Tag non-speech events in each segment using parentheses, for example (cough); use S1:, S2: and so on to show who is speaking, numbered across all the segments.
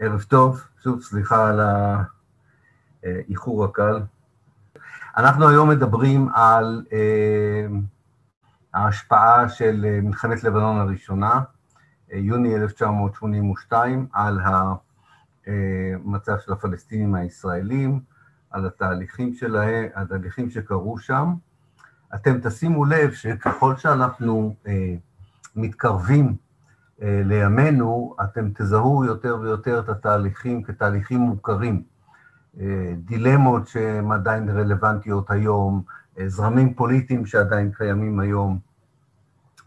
S1: ערב טוב, שוב סליחה על האיחור הקל. אנחנו היום מדברים על אה, ההשפעה של אה, מלחמת לבנון הראשונה, אה, יוני 1982, על המצב של הפלסטינים הישראלים, על התהליכים שלהם, התהליכים שקרו שם. אתם תשימו לב שככל שאנחנו מתקרבים לימינו, אתם תזהו יותר ויותר את התהליכים כתהליכים מוכרים. דילמות שהן עדיין רלוונטיות היום, זרמים פוליטיים שעדיין קיימים היום,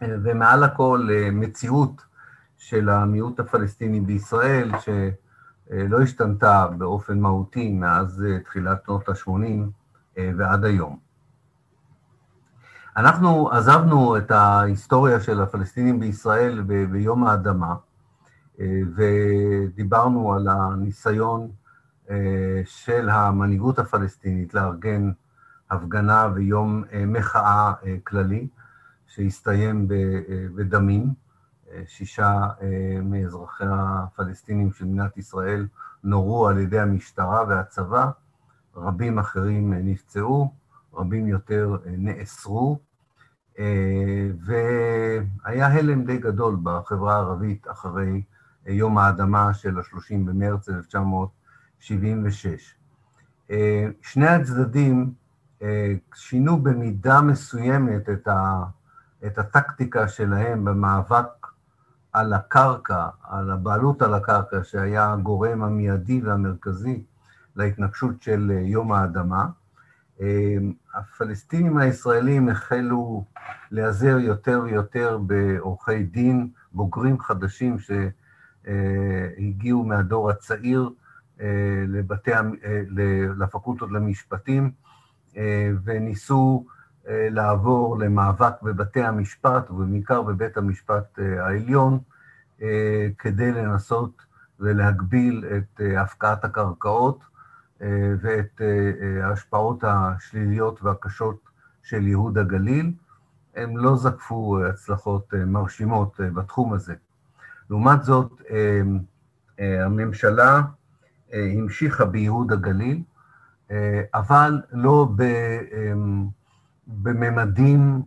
S1: ומעל הכל מציאות של המיעוט הפלסטיני בישראל, שלא השתנתה באופן מהותי מאז תחילת שנות ה-80 ועד היום. אנחנו עזבנו את ההיסטוריה של הפלסטינים בישראל ב- ביום האדמה, ודיברנו על הניסיון של המנהיגות הפלסטינית לארגן הפגנה ויום מחאה כללי, שהסתיים בדמים. שישה מאזרחי הפלסטינים של מדינת ישראל נורו על ידי המשטרה והצבא, רבים אחרים נפצעו, רבים יותר נאסרו, והיה הלם די גדול בחברה הערבית אחרי יום האדמה של ה-30 במרץ 1976. שני הצדדים שינו במידה מסוימת את, ה, את הטקטיקה שלהם במאבק על הקרקע, על הבעלות על הקרקע, שהיה הגורם המיידי והמרכזי להתנגשות של יום האדמה. הפלסטינים הישראלים החלו להיעזר יותר ויותר בעורכי דין, בוגרים חדשים שהגיעו מהדור הצעיר לבתי, לפקולטות למשפטים, וניסו לעבור למאבק בבתי המשפט, ובעיקר בבית המשפט העליון, כדי לנסות ולהגביל את הפקעת הקרקעות ואת ההשפעות השליליות והקשות של ייהוד הגליל. הם לא זקפו הצלחות מרשימות בתחום הזה. לעומת זאת, הממשלה המשיכה בייהוד הגליל, אבל לא בממדים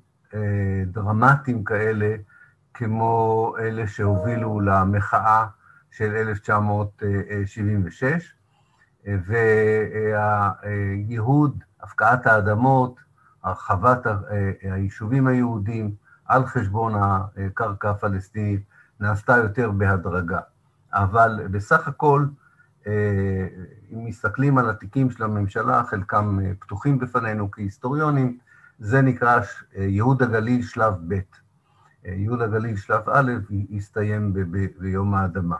S1: דרמטיים כאלה, כמו אלה שהובילו למחאה של 1976, והייהוד, הפקעת האדמות, הרחבת היישובים היהודיים על חשבון הקרקע הפלסטינית, נעשתה יותר בהדרגה. אבל בסך הכל, אם מסתכלים על התיקים של הממשלה, חלקם פתוחים בפנינו כהיסטוריונים, זה נקרא ייהוד הגליל שלב ב'. ייהוד הגליל שלב א' הסתיים ביום האדמה.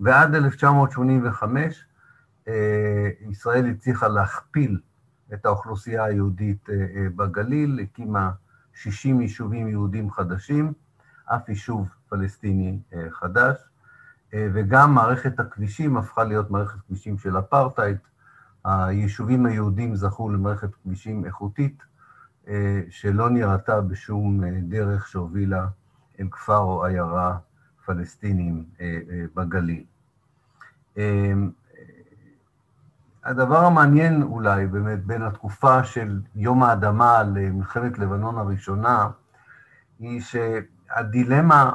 S1: ועד 1985 ישראל הצליחה להכפיל את האוכלוסייה היהודית בגליל, הקימה 60 יישובים יהודים חדשים, אף יישוב פלסטיני חדש, וגם מערכת הכבישים הפכה להיות מערכת כבישים של אפרטהייד. היישובים היהודים זכו למערכת כבישים איכותית, שלא נראתה בשום דרך שהובילה אל כפר או עיירה פלסטינים בגליל. הדבר המעניין אולי באמת בין התקופה של יום האדמה למלחמת לבנון הראשונה, היא שהדילמה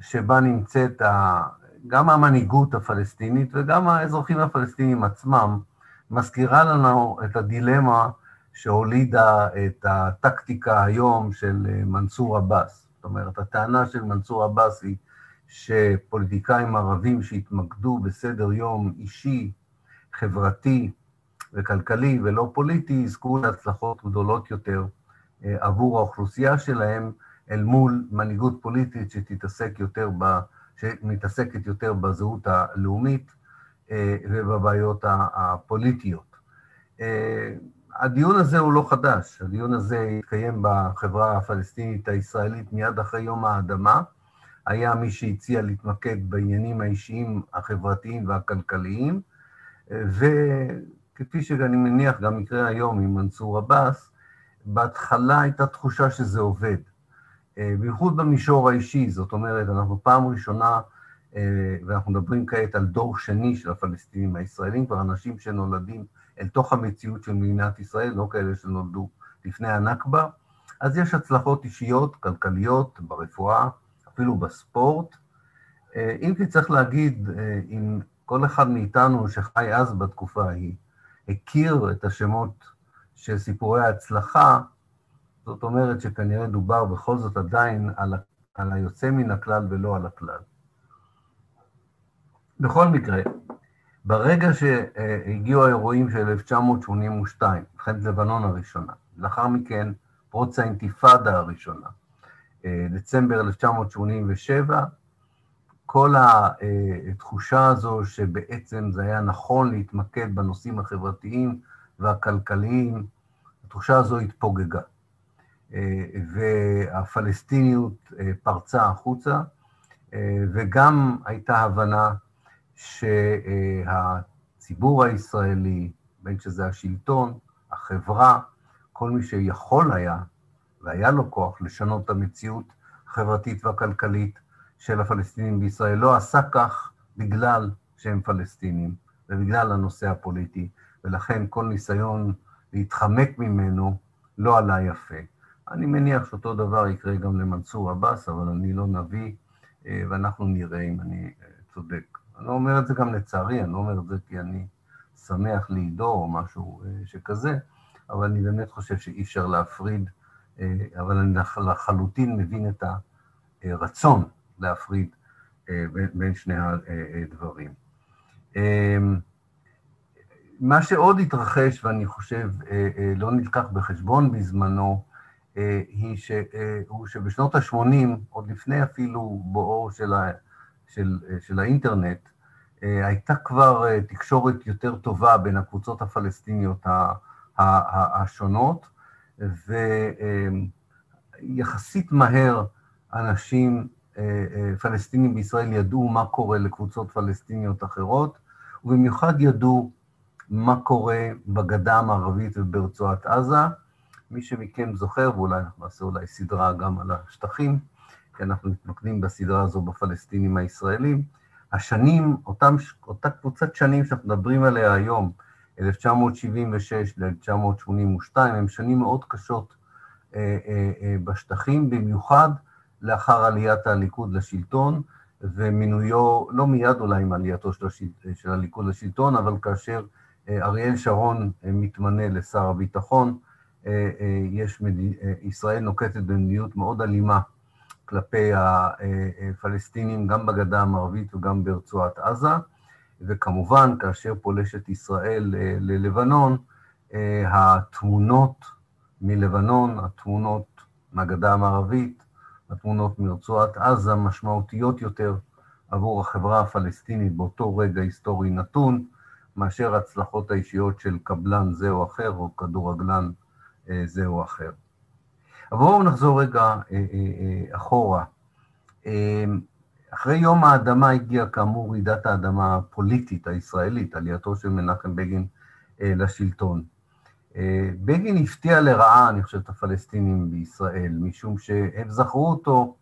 S1: שבה נמצאת גם המנהיגות הפלסטינית וגם האזרחים הפלסטינים עצמם, מזכירה לנו את הדילמה שהולידה את הטקטיקה היום של מנסור עבאס. זאת אומרת, הטענה של מנסור עבאס היא שפוליטיקאים ערבים שהתמקדו בסדר יום אישי, חברתי וכלכלי ולא פוליטי, יזכו להצלחות גדולות יותר עבור האוכלוסייה שלהם, אל מול מנהיגות פוליטית שתתעסק יותר ב... שמתעסקת יותר בזהות הלאומית ובבעיות הפוליטיות. הדיון הזה הוא לא חדש, הדיון הזה התקיים בחברה הפלסטינית הישראלית מיד אחרי יום האדמה. היה מי שהציע להתמקד בעניינים האישיים, החברתיים והכלכליים, וכפי שאני מניח גם יקרה היום עם מנסור עבאס, בהתחלה הייתה תחושה שזה עובד. בייחוד במישור האישי, זאת אומרת, אנחנו פעם ראשונה ואנחנו מדברים כעת על דור שני של הפלסטינים הישראלים, כבר אנשים שנולדים אל תוך המציאות של מדינת ישראל, לא כאלה שנולדו לפני הנכבה. אז יש הצלחות אישיות, כלכליות, ברפואה, אפילו בספורט. אם כי צריך להגיד, אם כל אחד מאיתנו שחי אז בתקופה ההיא, הכיר את השמות של סיפורי ההצלחה, זאת אומרת שכנראה דובר בכל זאת עדיין על, על היוצא מן הכלל ולא על הכלל. בכל מקרה, ברגע שהגיעו האירועים של 1982, מלחמת לבנון הראשונה, לאחר מכן פרוץ האינתיפאדה הראשונה, דצמבר 1987, כל התחושה הזו שבעצם זה היה נכון להתמקד בנושאים החברתיים והכלכליים, התחושה הזו התפוגגה. והפלסטיניות פרצה החוצה, וגם הייתה הבנה שהציבור הישראלי, בין שזה השלטון, החברה, כל מי שיכול היה, והיה לו כוח לשנות את המציאות החברתית והכלכלית של הפלסטינים בישראל, לא עשה כך בגלל שהם פלסטינים ובגלל הנושא הפוליטי, ולכן כל ניסיון להתחמק ממנו לא עלה יפה. אני מניח שאותו דבר יקרה גם למנסור עבאס, אבל אני לא נביא, ואנחנו נראה אם אני צודק. אני לא אומר את זה גם לצערי, אני לא אומר את זה כי אני שמח לעידו או משהו שכזה, אבל אני באמת חושב שאי אפשר להפריד, אבל אני לחלוטין מבין את הרצון להפריד בין שני הדברים. מה שעוד התרחש, ואני חושב לא נלקח בחשבון בזמנו, היא ש... הוא שבשנות ה-80, עוד לפני אפילו בואו של, ה... של, של האינטרנט, הייתה כבר תקשורת יותר טובה בין הקבוצות הפלסטיניות השונות, ויחסית מהר אנשים, פלסטינים בישראל, ידעו מה קורה לקבוצות פלסטיניות אחרות, ובמיוחד ידעו מה קורה בגדה המערבית וברצועת עזה. מי שמכם זוכר, ואולי אנחנו נעשה אולי סדרה גם על השטחים, כי אנחנו מתמקדים בסדרה הזו בפלסטינים הישראלים, השנים, אותם, אותה קבוצת שנים שאנחנו מדברים עליה היום, 1976 ל-1982, הן שנים מאוד קשות אה, אה, אה, בשטחים, במיוחד לאחר עליית הליכוד לשלטון, ומינויו, לא מיד אולי עם עלייתו של, השל, של הליכוד לשלטון, אבל כאשר אריאל שרון מתמנה לשר הביטחון, יש, ישראל נוקטת במדיניות מאוד אלימה כלפי הפלסטינים, גם בגדה המערבית וגם ברצועת עזה, וכמובן, כאשר פולשת ישראל ללבנון, התמונות מלבנון, התמונות מהגדה המערבית, התמונות מרצועת עזה משמעותיות יותר עבור החברה הפלסטינית באותו רגע היסטורי נתון, מאשר הצלחות האישיות של קבלן זה או אחר, או כדורגלן זה או אחר. אבל בואו נחזור רגע אחורה. אחרי יום האדמה הגיעה כאמור רעידת האדמה הפוליטית הישראלית, עלייתו של מנחם בגין לשלטון. בגין הפתיע לרעה, אני חושב, את הפלסטינים בישראל, משום שהם זכרו אותו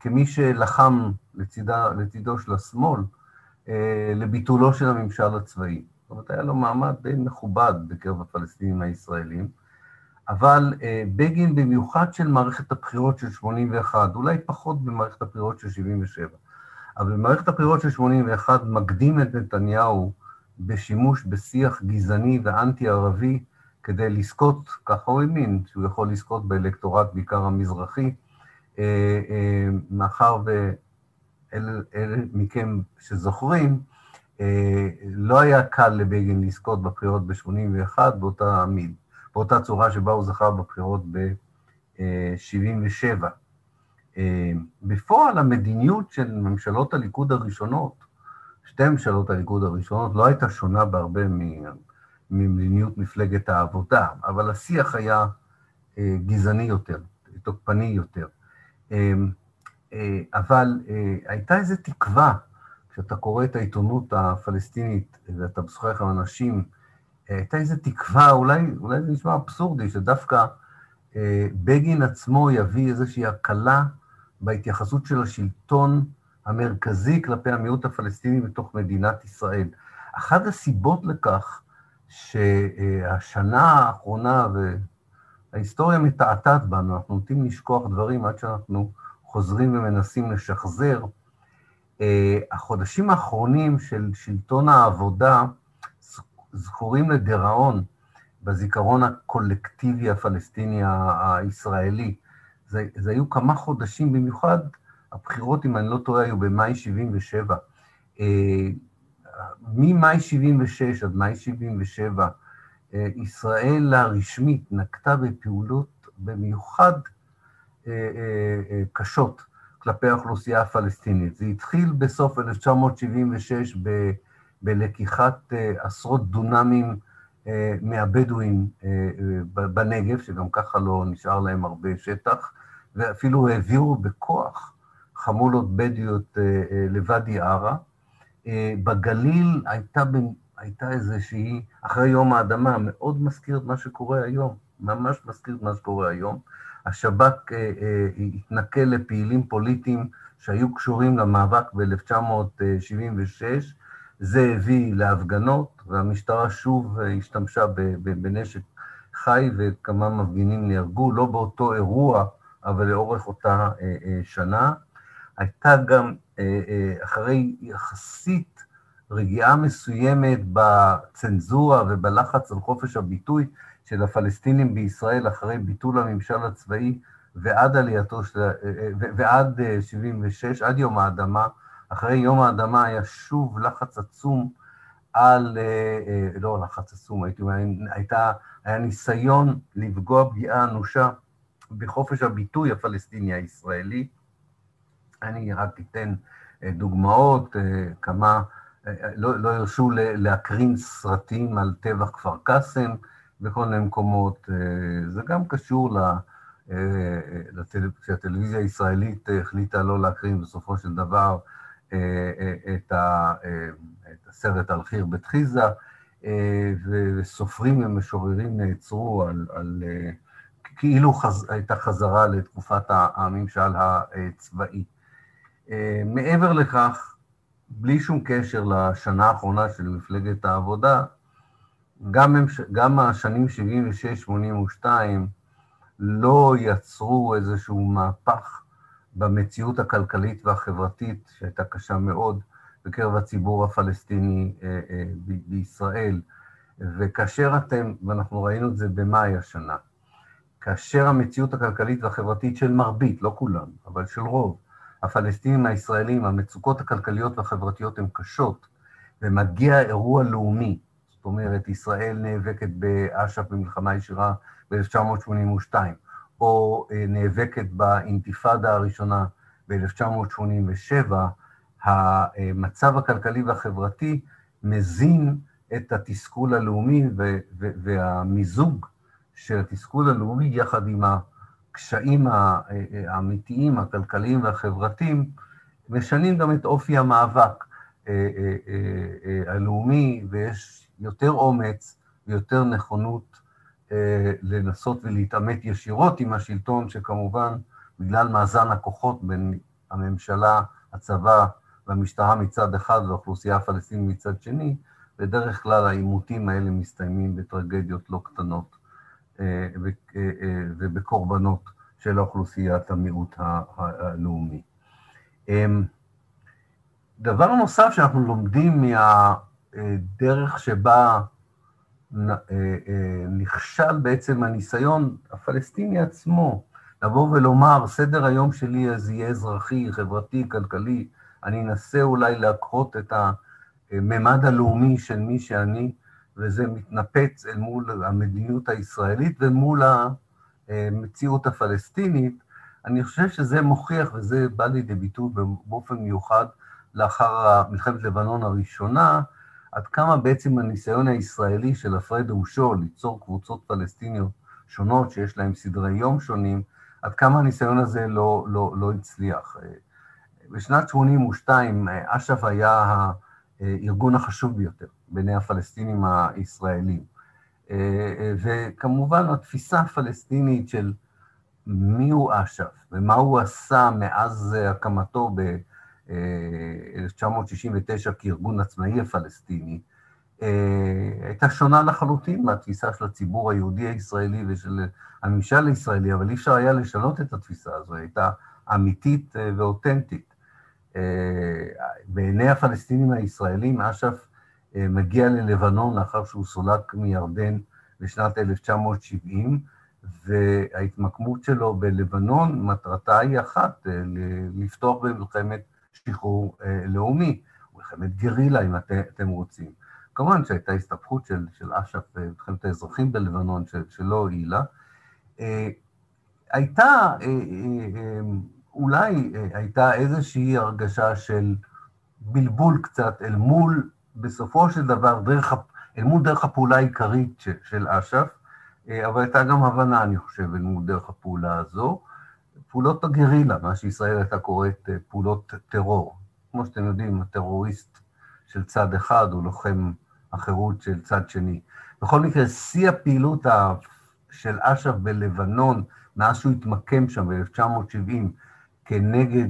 S1: כמי שלחם לצידה, לצידו של השמאל לביטולו של הממשל הצבאי. זאת אומרת, היה לו מעמד די מכובד בקרב הפלסטינים הישראלים, אבל בגין במיוחד של מערכת הבחירות של 81, אולי פחות במערכת הבחירות של 77, אבל במערכת הבחירות של 81 מקדים את נתניהו בשימוש בשיח גזעני ואנטי-ערבי כדי לזכות, ככה הוא האמין, שהוא יכול לזכות באלקטורט בעיקר המזרחי, מאחר ואלה מכם שזוכרים, לא היה קל לבגין לזכות בבחירות ב-81 באותה מיד, באותה צורה שבה הוא זכה בבחירות ב-77. בפועל המדיניות של ממשלות הליכוד הראשונות, שתי ממשלות הליכוד הראשונות, לא הייתה שונה בהרבה ממדיניות מפלגת העבודה, אבל השיח היה גזעני יותר, תוקפני יותר. אבל הייתה איזו תקווה, כשאתה קורא את העיתונות הפלסטינית ואתה משוחח עם אנשים, הייתה איזו תקווה, אולי, אולי זה נשמע אבסורדי, שדווקא בגין עצמו יביא איזושהי הקלה בהתייחסות של השלטון המרכזי כלפי המיעוט הפלסטיני בתוך מדינת ישראל. אחת הסיבות לכך שהשנה האחרונה, וההיסטוריה מתעתעת בנו, אנחנו נוטים לשכוח דברים עד שאנחנו חוזרים ומנסים לשחזר, אה, החודשים האחרונים של שלטון העבודה זכורים לדיראון בזיכרון הקולקטיבי הפלסטיני הישראלי. זה, זה היו כמה חודשים, במיוחד הבחירות, אם אני לא טועה, היו במאי 77. אה, ממאי 76 עד מאי 77, אה, ישראל הרשמית נקטה בפעולות במיוחד קשות כלפי האוכלוסייה הפלסטינית. זה התחיל בסוף 1976 ב, בלקיחת אה, עשרות דונמים אה, מהבדואים אה, בנגב, שגם ככה לא נשאר להם הרבה שטח, ואפילו העבירו בכוח חמולות בדואיות לוואדי עארה. בגליל הייתה, הייתה איזושהי, אחרי יום האדמה, מאוד מזכיר את מה שקורה היום, ממש מזכיר את מה שקורה היום. השב"כ אה, אה, התנכל לפעילים פוליטיים שהיו קשורים למאבק ב-1976, זה הביא להפגנות, והמשטרה שוב אה, השתמשה בנשק חי וכמה מפגינים נהרגו, לא באותו אירוע, אבל לאורך אותה שנה. הייתה גם, אחרי יחסית רגיעה מסוימת בצנזורה ובלחץ על חופש הביטוי, של הפלסטינים בישראל אחרי ביטול הממשל הצבאי ועד עלייתו של... ועד 76, עד יום האדמה, אחרי יום האדמה היה שוב לחץ עצום על, לא לחץ עצום, הייתי אומר, הייתה, היה ניסיון לפגוע פגיעה אנושה בחופש הביטוי הפלסטיני הישראלי. אני רק אתן דוגמאות, כמה, לא, לא הרשו להקרין סרטים על טבח כפר קאסם, בכל מיני מקומות. אה, זה גם קשור אה, כשהטלוויזיה הישראלית החליטה לא להקרין בסופו של דבר אה, את הסרט על חיר בית חיזה, וסופרים ומשוררים נעצרו על, על כאילו חז, הייתה חזרה לתקופת הממשל הצבאי. מעבר לכך, בלי שום קשר לשנה האחרונה של מפלגת העבודה, גם, גם השנים 76-82 לא יצרו איזשהו מהפך במציאות הכלכלית והחברתית, שהייתה קשה מאוד בקרב הציבור הפלסטיני אה, אה, בישראל. וכאשר אתם, ואנחנו ראינו את זה במאי השנה, כאשר המציאות הכלכלית והחברתית של מרבית, לא כולם, אבל של רוב, הפלסטינים הישראלים, המצוקות הכלכליות והחברתיות הן קשות, ומגיע אירוע לאומי. אומרת, ישראל נאבקת באש"ף במלחמה ישירה ב-1982, או אה, נאבקת באינתיפאדה הראשונה ב-1987, המצב הכלכלי והחברתי מזין את התסכול הלאומי והמיזוג של התסכול הלאומי יחד עם הקשיים אה, אה, האמיתיים, הכלכליים והחברתיים, משנים גם את אופי המאבק הלאומי, ויש יותר אומץ ויותר נכונות אה, לנסות ולהתעמת ישירות עם השלטון, שכמובן, בגלל מאזן הכוחות בין הממשלה, הצבא והמשטרה מצד אחד והאוכלוסייה הפלסטינית מצד שני, בדרך כלל העימותים האלה מסתיימים בטרגדיות לא קטנות. אה, אה, אה, ובקורבנות של האוכלוסיית המיעוט הלאומי. אמ, דבר נוסף שאנחנו לומדים מה... דרך שבה אה, אה, נכשל בעצם הניסיון הפלסטיני עצמו לבוא ולומר, סדר היום שלי אז יהיה אזרחי, חברתי, כלכלי, אני אנסה אולי להקהות את הממד הלאומי של מי שאני, וזה מתנפץ אל מול המדיניות הישראלית ומול המציאות הפלסטינית. אני חושב שזה מוכיח, וזה בא לידי ביטוי באופן מיוחד לאחר מלחמת לבנון הראשונה, עד כמה בעצם הניסיון הישראלי של הפרד ומשול ליצור קבוצות פלסטיניות שונות שיש להן סדרי יום שונים, עד כמה הניסיון הזה לא, לא, לא הצליח. בשנת 82' אש"ף היה הארגון החשוב ביותר בעיני הפלסטינים הישראלים. וכמובן התפיסה הפלסטינית של מיהו אש"ף ומה הוא עשה מאז הקמתו ב... 1969 כארגון עצמאי הפלסטיני, הייתה שונה לחלוטין מהתפיסה של הציבור היהודי הישראלי ושל הממשל הישראלי, אבל אי אפשר היה לשנות את התפיסה הזו, היא הייתה אמיתית ואותנטית. בעיני הפלסטינים הישראלים, אש"ף מגיע ללבנון לאחר שהוא סולק מירדן בשנת 1970, וההתמקמות שלו בלבנון, מטרתה היא אחת, לפתוח במלחמת שחרור לאומי, מלחמת גרילה, אם את, אתם רוצים. כמובן שהייתה הסתבכות של, של אש"ף במלחמת האזרחים בלבנון, של, שלא הועילה. הייתה, אולי הייתה איזושהי הרגשה של בלבול קצת אל מול, בסופו של דבר, דרך, אל מול דרך הפעולה העיקרית של, של אש"ף, אבל הייתה גם הבנה, אני חושב, אל מול דרך הפעולה הזו. פעולות הגרילה, מה שישראל הייתה קוראת פעולות טרור. כמו שאתם יודעים, הטרוריסט של צד אחד הוא לוחם החירות של צד שני. בכל מקרה, שיא הפעילות של אש"ף בלבנון, מאז שהוא התמקם שם ב-1970 כנגד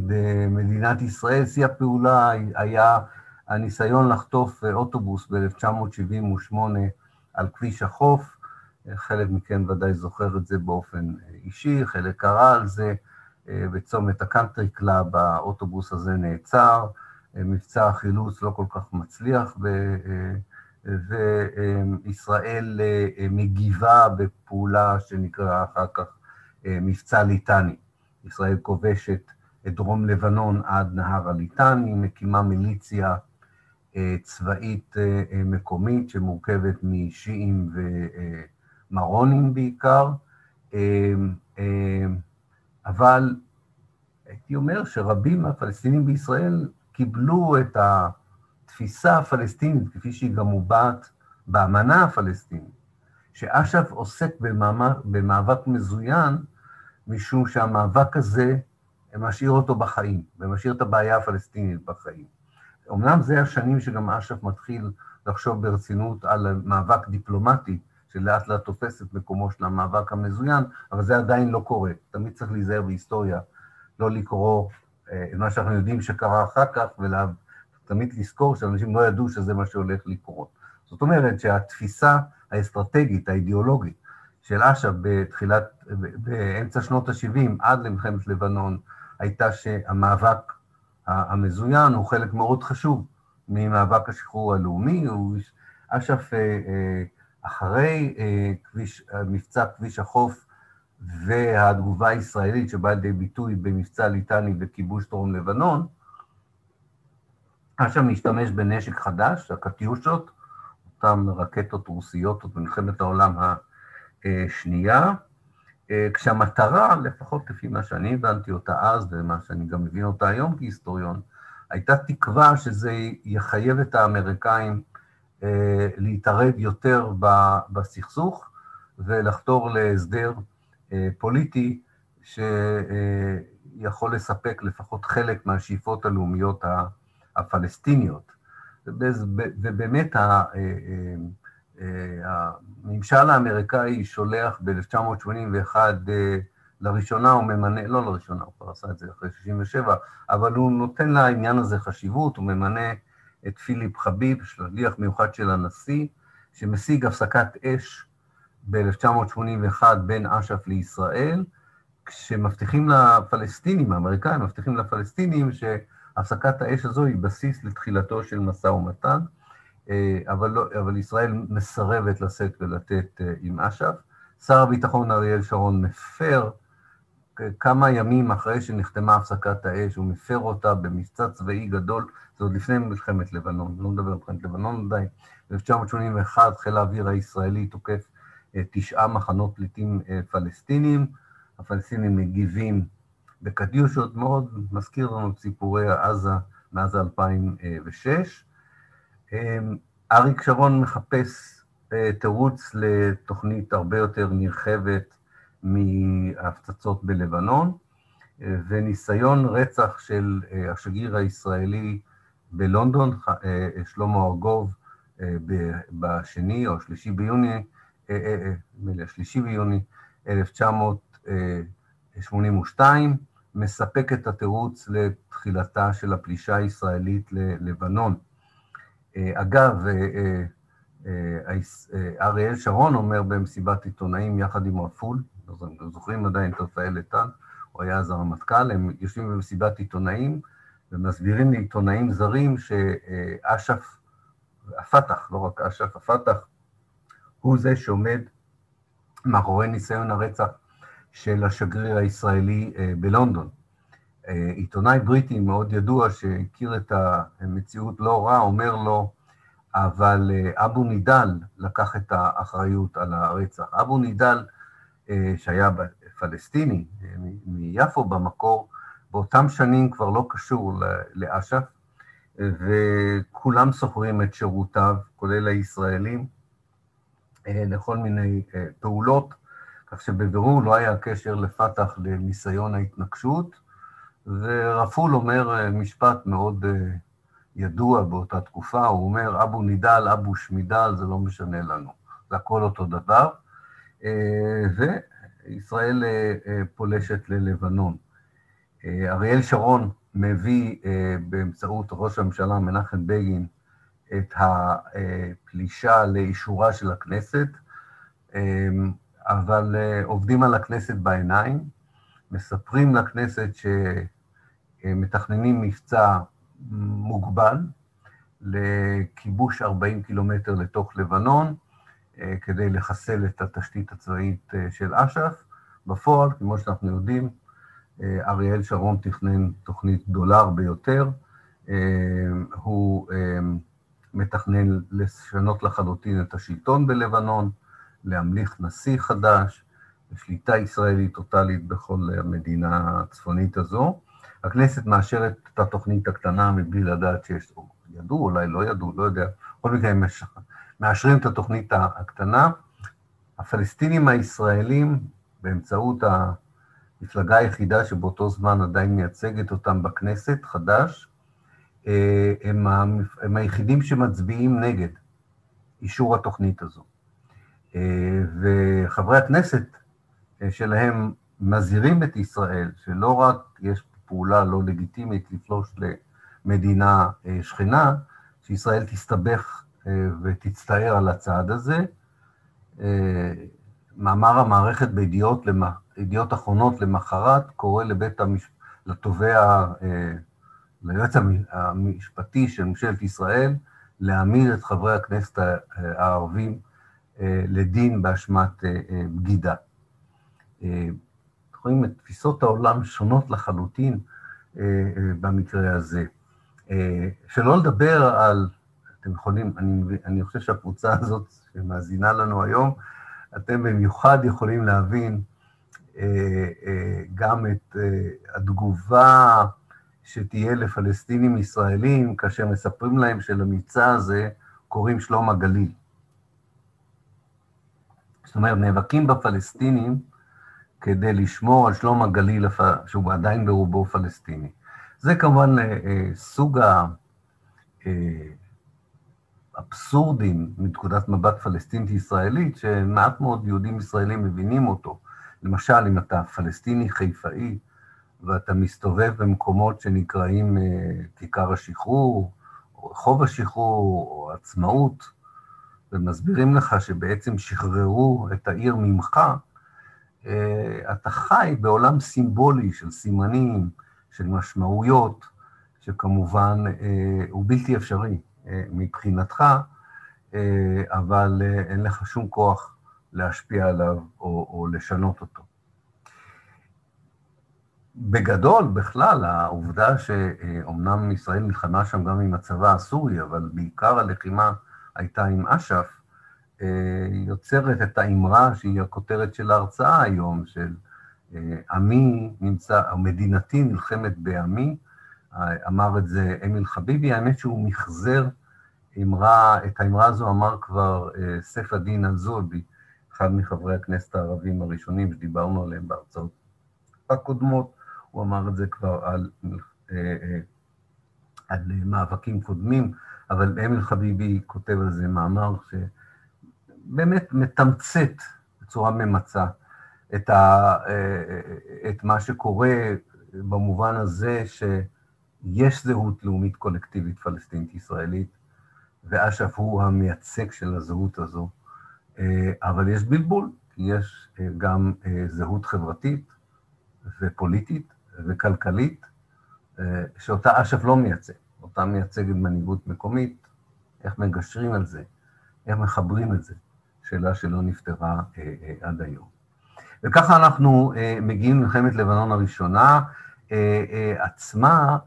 S1: מדינת ישראל, שיא הפעולה היה הניסיון לחטוף אוטובוס ב-1978 על כביש החוף, חלק מכם ודאי זוכר את זה באופן אישי, חלק קרא על זה, בצומת הקאנטרי קלאב האוטובוס הזה נעצר, מבצע החילוץ לא כל כך מצליח, וישראל מגיבה בפעולה שנקראה אחר כך מבצע ליטני. ישראל כובשת את דרום לבנון עד נהר הליטני, מקימה מיליציה צבאית מקומית שמורכבת משיעים ומרונים בעיקר, אבל הייתי אומר שרבים מהפלסטינים בישראל קיבלו את התפיסה הפלסטינית, כפי שהיא גם מובעת באמנה הפלסטינית, שאש"ף עוסק במאבק מזוין, משום שהמאבק הזה משאיר אותו בחיים, ומשאיר את הבעיה הפלסטינית בחיים. אמנם זה השנים שגם אש"ף מתחיל לחשוב ברצינות על מאבק דיפלומטי, שלאט לאט תופס את מקומו של המאבק המזוין, אבל זה עדיין לא קורה. תמיד צריך להיזהר בהיסטוריה, לא לקרוא את מה שאנחנו יודעים שקרה אחר כך, ותמיד לזכור שאנשים לא ידעו שזה מה שהולך לקרות. זאת אומרת שהתפיסה האסטרטגית, האידיאולוגית, של אש"ף בתחילת, באמצע שנות ה-70 עד למלחמת לבנון, הייתה שהמאבק המזוין הוא חלק מאוד חשוב ממאבק השחרור הלאומי. אש"ף אחרי כביש, מבצע כביש החוף והתגובה הישראלית שבאה לידי ביטוי במבצע ליטני וכיבוש דרום לבנון, אש"ף משתמש בנשק חדש, הקטיושות, אותן רקטות רוסיות עוד במלחמת העולם השנייה, כשהמטרה, לפחות לפי מה שאני הבנתי אותה אז, ומה שאני גם מבין אותה היום כהיסטוריון, הייתה תקווה שזה יחייב את האמריקאים להתערב יותר בסכסוך ולחתור להסדר פוליטי שיכול לספק לפחות חלק מהשאיפות הלאומיות הפלסטיניות. ובאמת הממשל האמריקאי שולח ב-1981, לראשונה הוא ממנה, לא לראשונה, הוא כבר עשה את זה אחרי 67', אבל הוא נותן לעניין הזה חשיבות, הוא ממנה את פיליפ חביב, שליח מיוחד של הנשיא, שמשיג הפסקת אש ב-1981 בין אש"ף לישראל, כשמבטיחים לפלסטינים, האמריקאים מבטיחים לפלסטינים שהפסקת האש הזו היא בסיס לתחילתו של משא ומתן, אבל, לא, אבל ישראל מסרבת לשאת ולתת עם אש"ף. שר הביטחון אריאל שרון מפר, כמה ימים אחרי שנחתמה הפסקת האש, הוא מפר אותה במבצע צבאי גדול, זה עוד לפני מלחמת לבנון, לא מדבר על מלחמת לבנון עדיין, ב-1981 חיל האוויר הישראלי תוקף תשעה מחנות פליטים פלסטינים, הפלסטינים מגיבים בקטיושות, מאוד מזכיר לנו את סיפורי עזה מאז 2006. אריק שרון מחפש תירוץ לתוכנית הרבה יותר נרחבת מהפצצות בלבנון, וניסיון רצח של השגריר הישראלי בלונדון, שלמה ארגוב, בשני או שלישי ביוני, השלישי ביוני 1982, מספק את התירוץ לתחילתה של הפלישה הישראלית ללבנון. אגב, אריאל שרון אומר במסיבת עיתונאים יחד עם רפול, לא זוכרים עדיין את רפאל איתן, הוא היה אז הרמטכ"ל, הם יושבים במסיבת עיתונאים ומסבירים לעיתונאים זרים שאש"ף, הפת"ח, לא רק אש"ף, הפת"ח, הוא זה שעומד מאחורי ניסיון הרצח של השגריר הישראלי בלונדון. עיתונאי בריטי מאוד ידוע שהכיר את המציאות לא רע, אומר לו, אבל אבו נידל לקח את האחריות על הרצח. אבו נידל, שהיה פלסטיני, מיפו במקור, באותם שנים כבר לא קשור לאש"ף, וכולם סוחרים את שירותיו, כולל הישראלים, לכל מיני פעולות, כך שבבירור לא היה קשר לפת"ח לניסיון ההתנגשות, ורפול אומר משפט מאוד ידוע באותה תקופה, הוא אומר, אבו נידל, אבו שמידל, זה לא משנה לנו, זה הכל אותו דבר, וישראל פולשת ללבנון. אריאל שרון מביא באמצעות ראש הממשלה מנחם בגין את הפלישה לאישורה של הכנסת, אבל עובדים על הכנסת בעיניים, מספרים לכנסת שמתכננים מבצע מוגבל לכיבוש 40 קילומטר לתוך לבנון, כדי לחסל את התשתית הצבאית של אש"ף. בפועל, כמו שאנחנו יודעים, אריאל שרון תכנן תוכנית גדולה הרבה יותר, הוא מתכנן לשנות לחלוטין את השלטון בלבנון, להמליך נשיא חדש, שליטה ישראלית טוטאלית בכל המדינה הצפונית הזו. הכנסת מאשרת את התוכנית הקטנה מבלי לדעת שיש, ידעו, אולי לא ידעו, לא יודע, בכל מקרה הם מאשרים את התוכנית הקטנה. הפלסטינים הישראלים, באמצעות המפלגה היחידה שבאותו זמן עדיין מייצגת אותם בכנסת, חד"ש, הם, הם היחידים שמצביעים נגד אישור התוכנית הזו. וחברי הכנסת שלהם מזהירים את ישראל שלא רק יש פעולה לא לגיטימית לפלוש למדינה שכנה, שישראל תסתבך ותצטער על הצעד הזה. מאמר המערכת בידיעות ידיעות אחרונות למחרת קורא לבית המש... לתובע, ליועץ המשפטי של ממשלת ישראל, להעמיד את חברי הכנסת הערבים לדין באשמת בגידה. רואים את תפיסות העולם שונות לחלוטין במקרה הזה. שלא לדבר על, אתם יכולים, אני, אני חושב שהקבוצה הזאת שמאזינה לנו היום, אתם במיוחד יכולים להבין גם את התגובה שתהיה לפלסטינים ישראלים כאשר מספרים להם שלמבצע הזה קוראים שלום הגליל. זאת אומרת, נאבקים בפלסטינים כדי לשמור על שלום הגליל, שהוא עדיין ברובו פלסטיני. זה כמובן סוג האבסורדים מנקודת מבט פלסטינית-ישראלית, שמעט מאוד יהודים ישראלים מבינים אותו. למשל, אם אתה פלסטיני חיפאי, ואתה מסתובב במקומות שנקראים כיכר השחרור, או רחוב השחרור, או עצמאות, ומסבירים לך שבעצם שחררו את העיר ממך, אתה חי בעולם סימבולי של סימנים, של משמעויות, שכמובן הוא בלתי אפשרי מבחינתך, אבל אין לך שום כוח להשפיע עליו או, או לשנות אותו. בגדול, בכלל, העובדה שאומנם ישראל נלחמה שם גם עם הצבא הסורי, אבל בעיקר הלחימה הייתה עם אש"ף, יוצרת את האמרה שהיא הכותרת של ההרצאה היום, של עמי נמצא, מדינתי נלחמת בעמי, אמר את זה אמיל חביבי, האמת שהוא מחזר אמרה, את האמרה הזו אמר כבר סף א-דין א-זועבי, אחד מחברי הכנסת הערבים הראשונים שדיברנו עליהם בהרצאות הקודמות, הוא אמר את זה כבר על, על מאבקים קודמים, אבל אמיל חביבי כותב על זה מאמר שבאמת מתמצת בצורה ממצה את, ה, את מה שקורה במובן הזה שיש זהות לאומית קולקטיבית פלסטינית ישראלית, ואש"ף הוא המייצג של הזהות הזו, אבל יש בלבול, כי יש גם זהות חברתית ופוליטית וכלכלית, שאותה אש"ף לא מייצג, אותה מייצגת מנהיגות מקומית, איך מגשרים על זה, איך מחברים את זה, שאלה שלא נפתרה עד היום. וככה אנחנו מגיעים למלחמת לבנון הראשונה עצמה,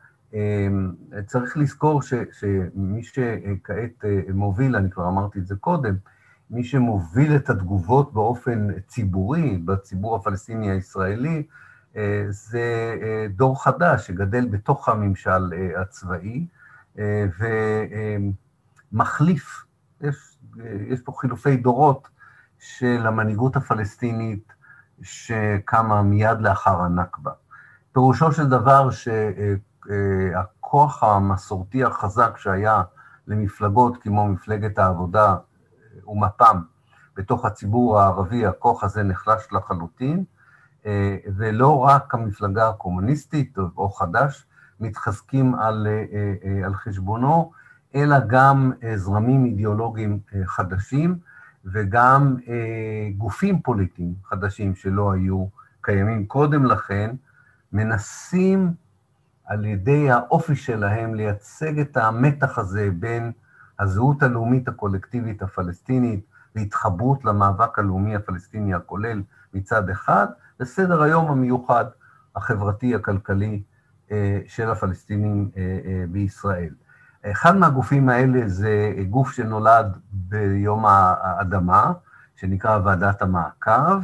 S1: צריך לזכור ש, שמי שכעת מוביל, אני כבר אמרתי את זה קודם, מי שמוביל את התגובות באופן ציבורי, בציבור הפלסטיני הישראלי, זה דור חדש שגדל בתוך הממשל הצבאי ומחליף, יש, יש פה חילופי דורות של המנהיגות הפלסטינית שקמה מיד לאחר הנכבה. פירושו של דבר שהכוח המסורתי החזק שהיה למפלגות כמו מפלגת העבודה ומפ"ם בתוך הציבור הערבי, הכוח הזה נחלש לחלוטין, ולא רק המפלגה הקומוניסטית או חד"ש מתחזקים על, על חשבונו, אלא גם זרמים אידיאולוגיים חדשים וגם גופים פוליטיים חדשים שלא היו קיימים קודם לכן, מנסים על ידי האופי שלהם לייצג את המתח הזה בין הזהות הלאומית הקולקטיבית הפלסטינית והתחברות למאבק הלאומי הפלסטיני הכולל מצד אחד, וסדר היום המיוחד החברתי-הכלכלי של הפלסטינים בישראל. אחד מהגופים האלה זה גוף שנולד ביום האדמה, שנקרא ועדת המעקב,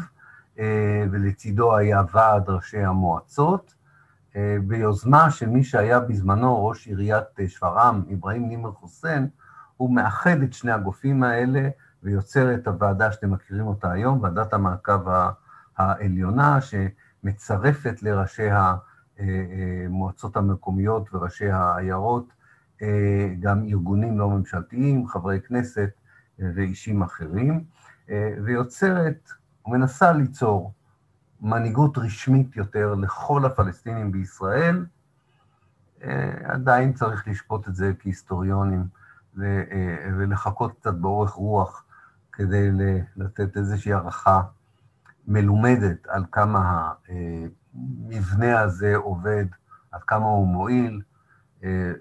S1: ולצידו היה ועד ראשי המועצות, ביוזמה של מי שהיה בזמנו ראש עיריית שפרעם, אברהים נימר חוסיין, הוא מאחד את שני הגופים האלה ויוצר את הוועדה שאתם מכירים אותה היום, ועדת המעקב העליונה, שמצרפת לראשי המועצות המקומיות וראשי העיירות גם ארגונים לא ממשלתיים, חברי כנסת ואישים אחרים, ויוצרת ומנסה ליצור מנהיגות רשמית יותר לכל הפלסטינים בישראל, עדיין צריך לשפוט את זה כהיסטוריונים ולחכות קצת באורך רוח כדי לתת איזושהי הערכה מלומדת על כמה המבנה הזה עובד, עד כמה הוא מועיל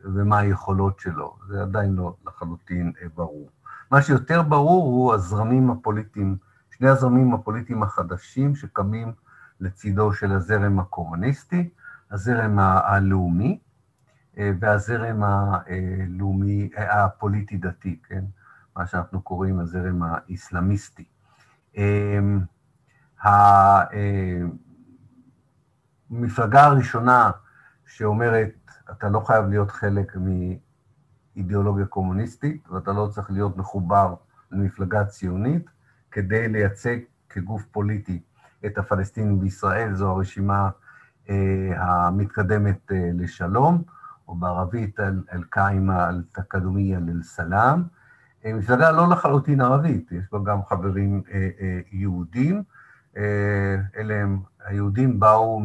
S1: ומה היכולות שלו. זה עדיין לא לחלוטין ברור. מה שיותר ברור הוא הזרמים הפוליטיים, שני הזרמים הפוליטיים החדשים שקמים לצידו של הזרם הקומוניסטי, הזרם הלאומי והזרם הלאומי, הפוליטי-דתי, כן? מה שאנחנו קוראים הזרם האסלאמיסטי. המפלגה הראשונה שאומרת, אתה לא חייב להיות חלק מאידיאולוגיה קומוניסטית, ואתה לא צריך להיות מחובר למפלגה ציונית, כדי לייצג כגוף פוליטי את הפלסטינים בישראל, זו הרשימה המתקדמת לשלום, או בערבית אל-קאימה אל-תקדומיה אל-סלאם. מפלגה לא לחלוטין ערבית, יש בה גם חברים יהודים, אלה הם, היהודים באו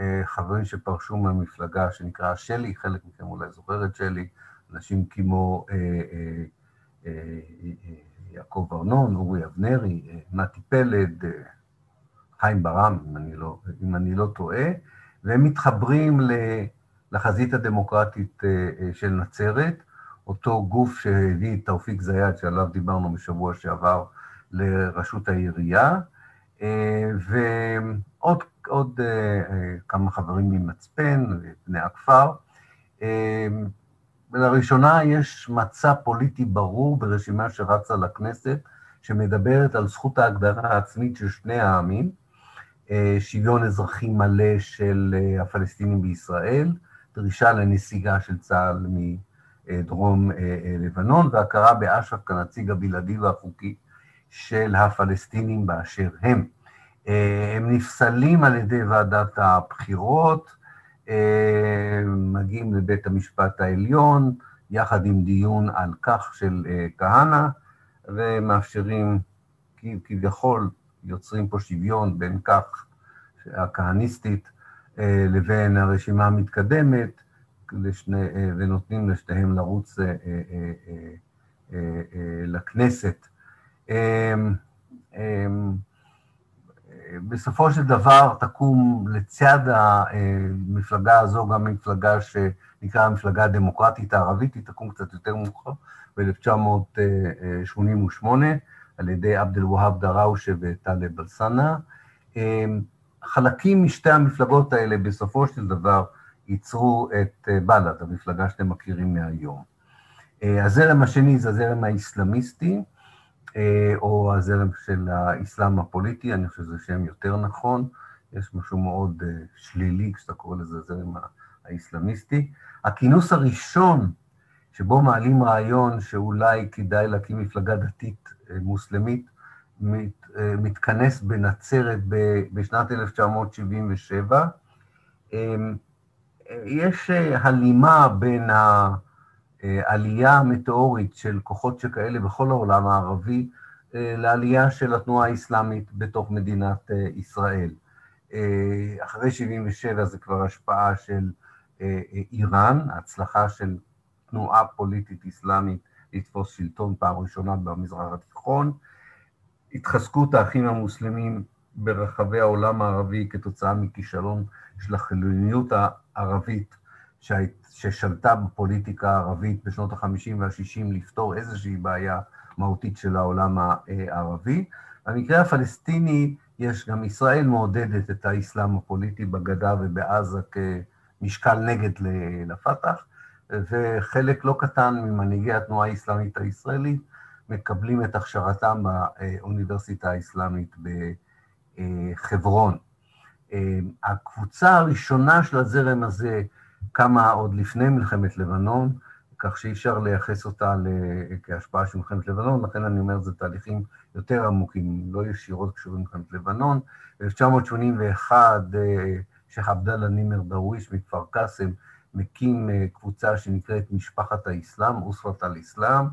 S1: מחברים שפרשו מהמפלגה שנקרא שלי, חלק מכם אולי זוכר את שלי, אנשים כמו יעקב ארנון, אורי אבנרי, מתי פלד, חיים ברם, אם אני לא, אם אני לא טועה, והם מתחברים לחזית הדמוקרטית של נצרת, אותו גוף שהביא את תאופיק זיאד, שעליו דיברנו בשבוע שעבר, לראשות העירייה, ועוד עוד כמה חברים ממצפן, בני הכפר. לראשונה יש מצע פוליטי ברור ברשימה שרצה לכנסת, שמדברת על זכות ההגדרה העצמית של שני העמים, שוויון אזרחי מלא של הפלסטינים בישראל, דרישה לנסיגה של צה"ל מדרום לבנון, והכרה באש"ף כנציג הבלעדי והחוקי של הפלסטינים באשר הם. הם נפסלים על ידי ועדת הבחירות, מגיעים לבית המשפט העליון, יחד עם דיון על כך של כהנא, ומאפשרים, כביכול, יוצרים פה שוויון בין כך הכהניסטית לבין הרשימה המתקדמת, לשני, ונותנים לשניהם לרוץ לכנסת. בסופו של דבר תקום לצד המפלגה הזו גם מפלגה שנקרא המפלגה הדמוקרטית הערבית, היא תקום קצת יותר מאוחר, ב-1988, על ידי עבד אל-והאב דראושה וטלב אלסאנע. חלקים משתי המפלגות האלה בסופו של דבר ייצרו את בל"ד, המפלגה שאתם מכירים מהיום. הזרם השני זה הזרם האסלאמיסטי, או הזרם של האסלאם הפוליטי, אני חושב שזה שם יותר נכון, יש משהו מאוד שלילי כשאתה קורא לזה הזרם האסלאמיסטי. הכינוס הראשון שבו מעלים רעיון שאולי כדאי להקים מפלגה דתית מוסלמית, מת, מתכנס בנצרת בשנת 1977. יש הלימה בין העלייה המטאורית של כוחות שכאלה בכל העולם הערבי לעלייה של התנועה האסלאמית בתוך מדינת ישראל. אחרי 77' זה כבר השפעה של איראן, הצלחה של תנועה פוליטית אסלאמית לתפוס שלטון פעם ראשונה במזרח התיכון, התחזקות האחים המוסלמים ברחבי העולם הערבי כתוצאה מכישלון של החילוניות הערבית ששלטה בפוליטיקה הערבית בשנות ה-50 וה-60 לפתור איזושהי בעיה מהותית של העולם הערבי. במקרה הפלסטיני יש גם ישראל מעודדת את האסלאם הפוליטי בגדה ובעזה כמשקל נגד לפתח, וחלק לא קטן ממנהיגי התנועה האסלאמית הישראלית מקבלים את הכשרתם באוניברסיטה האסלאמית בחברון. הקבוצה הראשונה של הזרם הזה קמה עוד לפני מלחמת לבנון, כך שאי אפשר לייחס אותה כהשפעה של מלחמת לבנון, לכן אני אומר, זה תהליכים יותר עמוקים, לא ישירות קשורים למלחמת לבנון. ב-1981, שייח' עבדאללה נימר דרוויש מכפר קאסם מקים קבוצה שנקראת משפחת האסלאם, אוספת אל-אסלאם.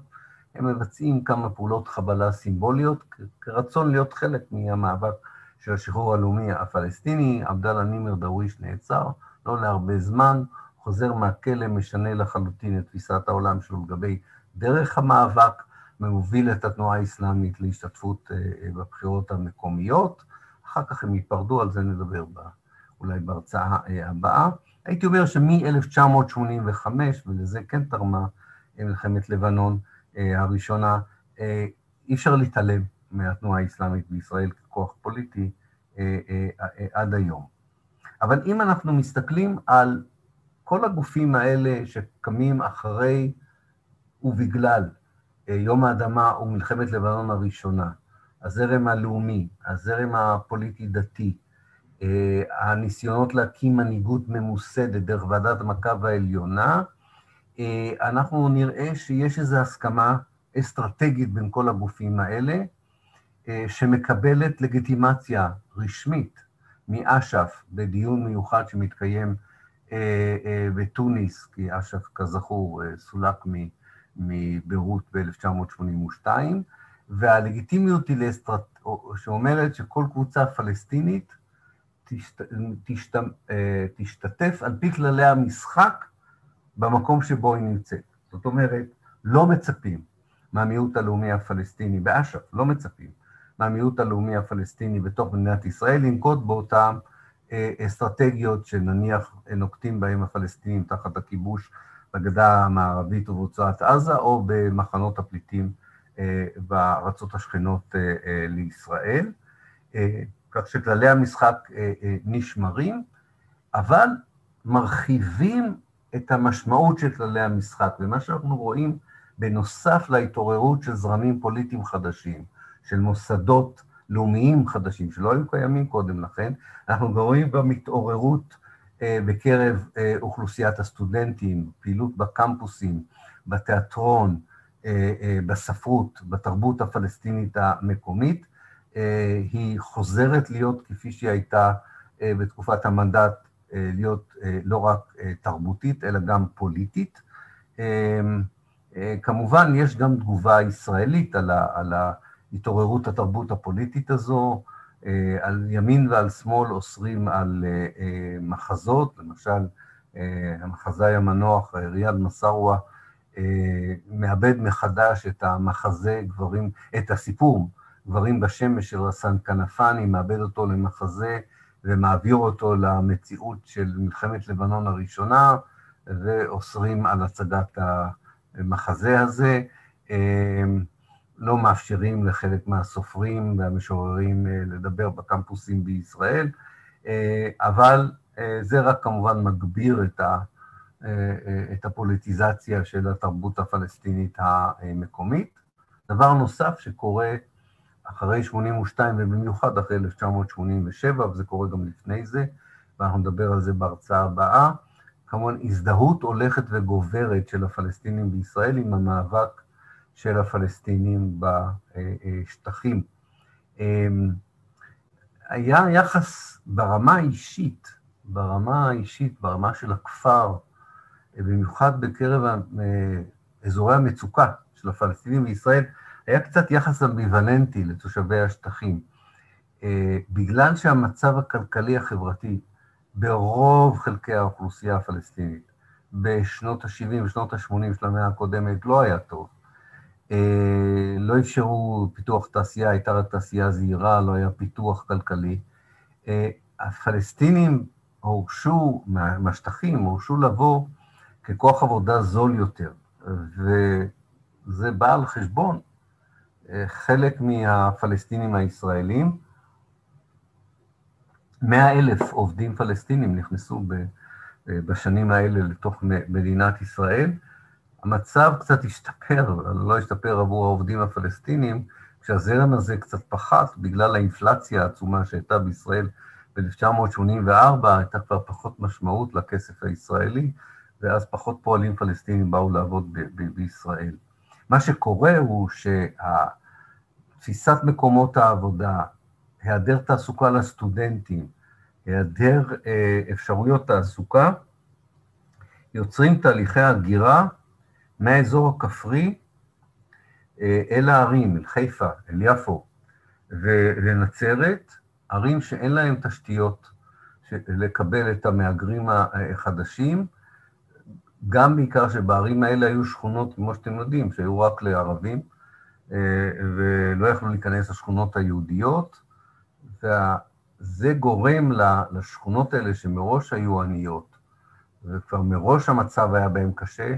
S1: הם מבצעים כמה פעולות חבלה סימבוליות, כרצון להיות חלק מהמאבק של השחרור הלאומי הפלסטיני. עבדאללה נימר דרוויש נעצר, לא להרבה זמן, חוזר מהכלא, משנה לחלוטין את תפיסת העולם שלו לגבי דרך המאבק, מוביל את התנועה האסלאמית להשתתפות בבחירות המקומיות. אחר כך הם ייפרדו, על זה נדבר בה, אולי בהרצאה הבאה. הייתי אומר שמ-1985, ולזה כן תרמה מלחמת לבנון הראשונה, אי אפשר להתעלם מהתנועה האסלאמית בישראל ככוח פוליטי עד היום. אבל אם אנחנו מסתכלים על כל הגופים האלה שקמים אחרי ובגלל יום האדמה ומלחמת לבנון הראשונה, הזרם הלאומי, הזרם הפוליטי-דתי, הניסיונות להקים מנהיגות ממוסדת דרך ועדת המעקב העליונה, אנחנו נראה שיש איזו הסכמה אסטרטגית בין כל הגופים האלה, שמקבלת לגיטימציה רשמית מאש"ף בדיון מיוחד שמתקיים בתוניס, כי אש"ף, כזכור, סולק מביירות ב-1982, והלגיטימיות היא לאסטרט... שאומרת שכל קבוצה פלסטינית תשת... תשת... תשתתף על פי כללי המשחק במקום שבו היא נמצאת. זאת אומרת, לא מצפים מהמיעוט הלאומי הפלסטיני, באש"ף, לא מצפים מהמיעוט הלאומי הפלסטיני בתוך מדינת ישראל לנקוט באותן אסטרטגיות שנניח נוקטים בהן הפלסטינים תחת הכיבוש בגדה המערבית וברצועת עזה, או במחנות הפליטים בארצות השכנות לישראל, כך שכללי המשחק נשמרים, אבל מרחיבים את המשמעות של כללי המשחק, ומה שאנחנו רואים בנוסף להתעוררות של זרמים פוליטיים חדשים, של מוסדות לאומיים חדשים, שלא היו קיימים קודם לכן, אנחנו רואים גם התעוררות בקרב אוכלוסיית הסטודנטים, פעילות בקמפוסים, בתיאטרון, בספרות, בתרבות הפלסטינית המקומית, היא חוזרת להיות כפי שהיא הייתה בתקופת המנדט, להיות לא רק תרבותית, אלא גם פוליטית. כמובן, יש גם תגובה ישראלית על התעוררות התרבות הפוליטית הזו, על ימין ועל שמאל אוסרים על מחזות, למשל המחזאי המנוח ריאד מסארווה מאבד מחדש את המחזה גברים, את הסיפור גברים בשמש של רסן כנפני, מאבד אותו למחזה ומעביר אותו למציאות של מלחמת לבנון הראשונה, ואוסרים על הצגת המחזה הזה. לא מאפשרים לחלק מהסופרים והמשוררים לדבר בקמפוסים בישראל, אבל זה רק כמובן מגביר את, ה, את הפוליטיזציה של התרבות הפלסטינית המקומית. דבר נוסף שקורה אחרי 82' ובמיוחד אחרי 1987, וזה קורה גם לפני זה, ואנחנו נדבר על זה בהרצאה הבאה, כמובן הזדהות הולכת וגוברת של הפלסטינים בישראל עם המאבק של הפלסטינים בשטחים. היה יחס ברמה האישית, ברמה האישית, ברמה של הכפר, במיוחד בקרב אזורי המצוקה של הפלסטינים בישראל, היה קצת יחס אמביוולנטי לתושבי השטחים. בגלל שהמצב הכלכלי החברתי ברוב חלקי האוכלוסייה הפלסטינית בשנות ה-70 ושנות ה-80 של המאה הקודמת לא היה טוב. לא אפשרו פיתוח תעשייה, הייתה רק תעשייה זהירה, לא היה פיתוח כלכלי. הפלסטינים הורשו, מהשטחים, הורשו לבוא ככוח עבודה זול יותר, וזה בא על חשבון חלק מהפלסטינים הישראלים. מאה אלף עובדים פלסטינים נכנסו בשנים האלה לתוך מדינת ישראל. המצב קצת השתפר, לא השתפר עבור העובדים הפלסטינים, כשהזרם הזה קצת פחת בגלל האינפלציה העצומה שהייתה בישראל ב-1984, הייתה כבר פחות משמעות לכסף הישראלי, ואז פחות פועלים פלסטינים באו לעבוד בישראל. מה שקורה הוא שתפיסת מקומות העבודה, היעדר תעסוקה לסטודנטים, היעדר אפשרויות תעסוקה, יוצרים תהליכי הגירה מהאזור הכפרי אל הערים, אל חיפה, אל יפו ולנצרת, ערים שאין להן תשתיות לקבל את המהגרים החדשים, גם בעיקר שבערים האלה היו שכונות, כמו שאתם יודעים, שהיו רק לערבים, ולא יכלו להיכנס לשכונות היהודיות, וזה גורם לשכונות האלה שמראש היו עניות, וכבר מראש המצב היה בהן קשה,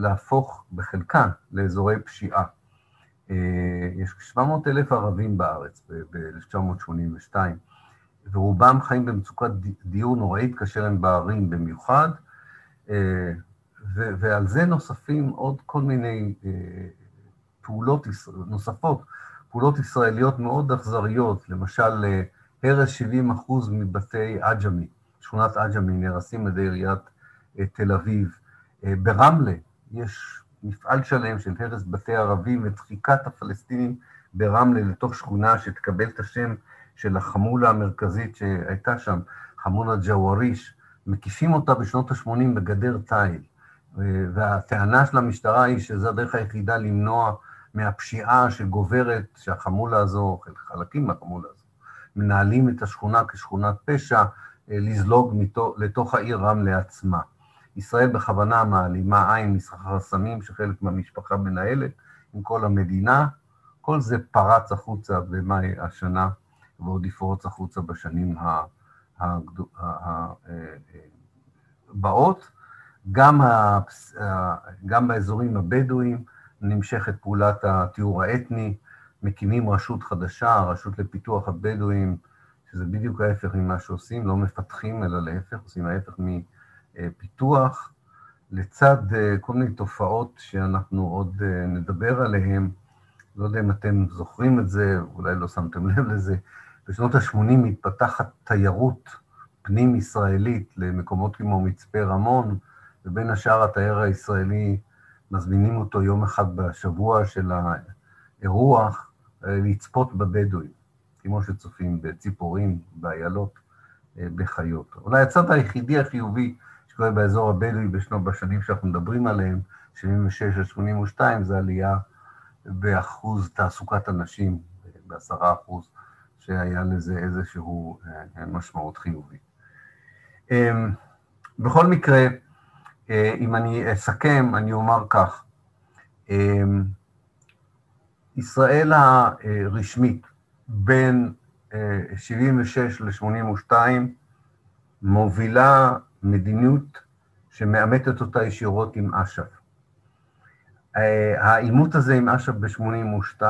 S1: להפוך בחלקן לאזורי פשיעה. יש 700 אלף ערבים בארץ ב-1982, ורובם חיים במצוקת דיור נוראית, כאשר הם בערים במיוחד, ועל זה נוספים עוד כל מיני פעולות נוספות, פעולות ישראליות מאוד אכזריות, למשל, הרס 70 אחוז מבתי עג'מי, שכונת עג'מי, נהרסים על ידי עיריית תל אביב. ברמלה יש מפעל שלם של הרס בתי ערבים ודחיקת הפלסטינים ברמלה לתוך שכונה שתקבל את השם של החמולה המרכזית שהייתה שם, חמולה ג'וואריש, מקיפים אותה בשנות ה-80 בגדר תיל, והטענה של המשטרה היא שזו הדרך היחידה למנוע מהפשיעה שגוברת, שהחמולה הזו, חלקים מהחמולה הזו, מנהלים את השכונה כשכונת פשע, לזלוג לתוך העיר רמלה עצמה. ישראל בכוונה מעלימה עין מסחר הסמים שחלק מהמשפחה מנהלת עם כל המדינה, כל זה פרץ החוצה במאי השנה, ועוד יפרוץ החוצה בשנים הבאות. גם, גם באזורים הבדואיים נמשכת פעולת הטיהור האתני, מקימים רשות חדשה, הרשות לפיתוח הבדואים, שזה בדיוק ההפך ממה שעושים, לא מפתחים, אלא להפך, עושים ההפך מפיתוח, לצד כל מיני תופעות שאנחנו עוד נדבר עליהן, לא יודע אם אתם זוכרים את זה, אולי לא שמתם לב לזה, בשנות ה-80 מתפתחת תיירות פנים-ישראלית למקומות כמו מצפה רמון, ובין השאר התייר הישראלי, מזמינים אותו יום אחד בשבוע של האירוח לצפות בבדואים, כמו שצופים בציפורים, באיילות, בחיות. אולי הצד היחידי החיובי שקורה באזור הבדואי בשנות, בשנים שאנחנו מדברים עליהם, 76 עד 82, זה עלייה באחוז תעסוקת הנשים, בעשרה אחוז, שהיה לזה איזשהו משמעות חיובית. בכל מקרה, אם אני אסכם, אני אומר כך, ישראל הרשמית בין 76 ל-82 מובילה מדיניות שמאמתת אותה ישירות עם אש"ף. העימות הזה עם אש"ף ב-82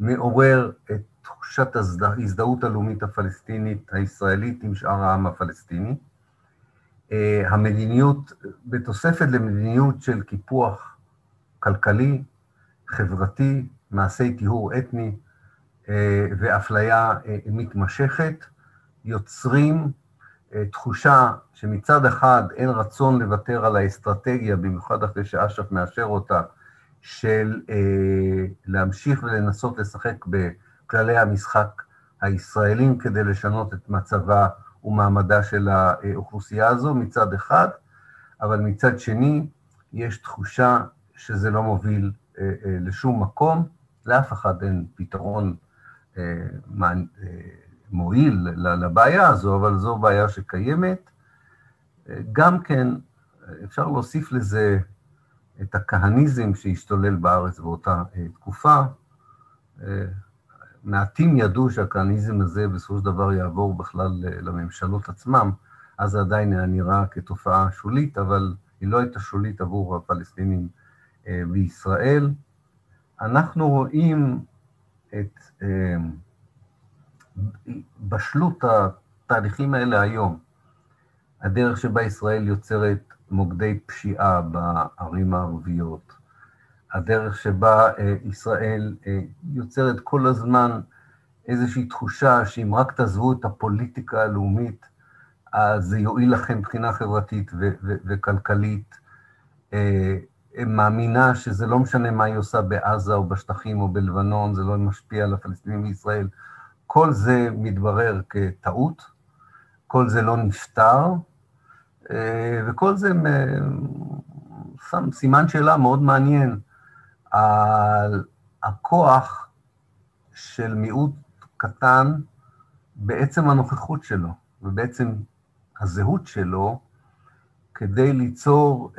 S1: מעורר את תחושת ההזדהות הלאומית הפלסטינית הישראלית עם שאר העם הפלסטיני. המדיניות, בתוספת למדיניות של קיפוח כלכלי, חברתי, מעשי טיהור אתני ואפליה מתמשכת, יוצרים תחושה שמצד אחד אין רצון לוותר על האסטרטגיה, במיוחד אחרי שאש"ף מאשר אותה, של להמשיך ולנסות לשחק בכללי המשחק הישראלים כדי לשנות את מצבה ומעמדה של האוכלוסייה הזו מצד אחד, אבל מצד שני יש תחושה שזה לא מוביל לשום מקום, לאף אחד אין פתרון מועיל לבעיה הזו, אבל זו בעיה שקיימת. גם כן, אפשר להוסיף לזה את הכהניזם שהשתולל בארץ באותה תקופה. מעטים ידעו שהכהניזם הזה בסופו של דבר יעבור בכלל לממשלות עצמם, אז זה עדיין היה נראה כתופעה שולית, אבל היא לא הייתה שולית עבור הפלסטינים בישראל. אנחנו רואים את בשלות התהליכים האלה היום, הדרך שבה ישראל יוצרת מוקדי פשיעה בערים הערביות, הדרך שבה ישראל יוצרת כל הזמן איזושהי תחושה שאם רק תעזבו את הפוליטיקה הלאומית, אז זה יועיל לכם מבחינה חברתית וכלכלית. מאמינה שזה לא משנה מה היא עושה בעזה או בשטחים או בלבנון, זה לא משפיע על הפלסטינים בישראל. כל זה מתברר כטעות, כל זה לא נפתר, וכל זה שם סימן שאלה מאוד מעניין על הכוח של מיעוט קטן בעצם הנוכחות שלו, ובעצם הזהות שלו, כדי ליצור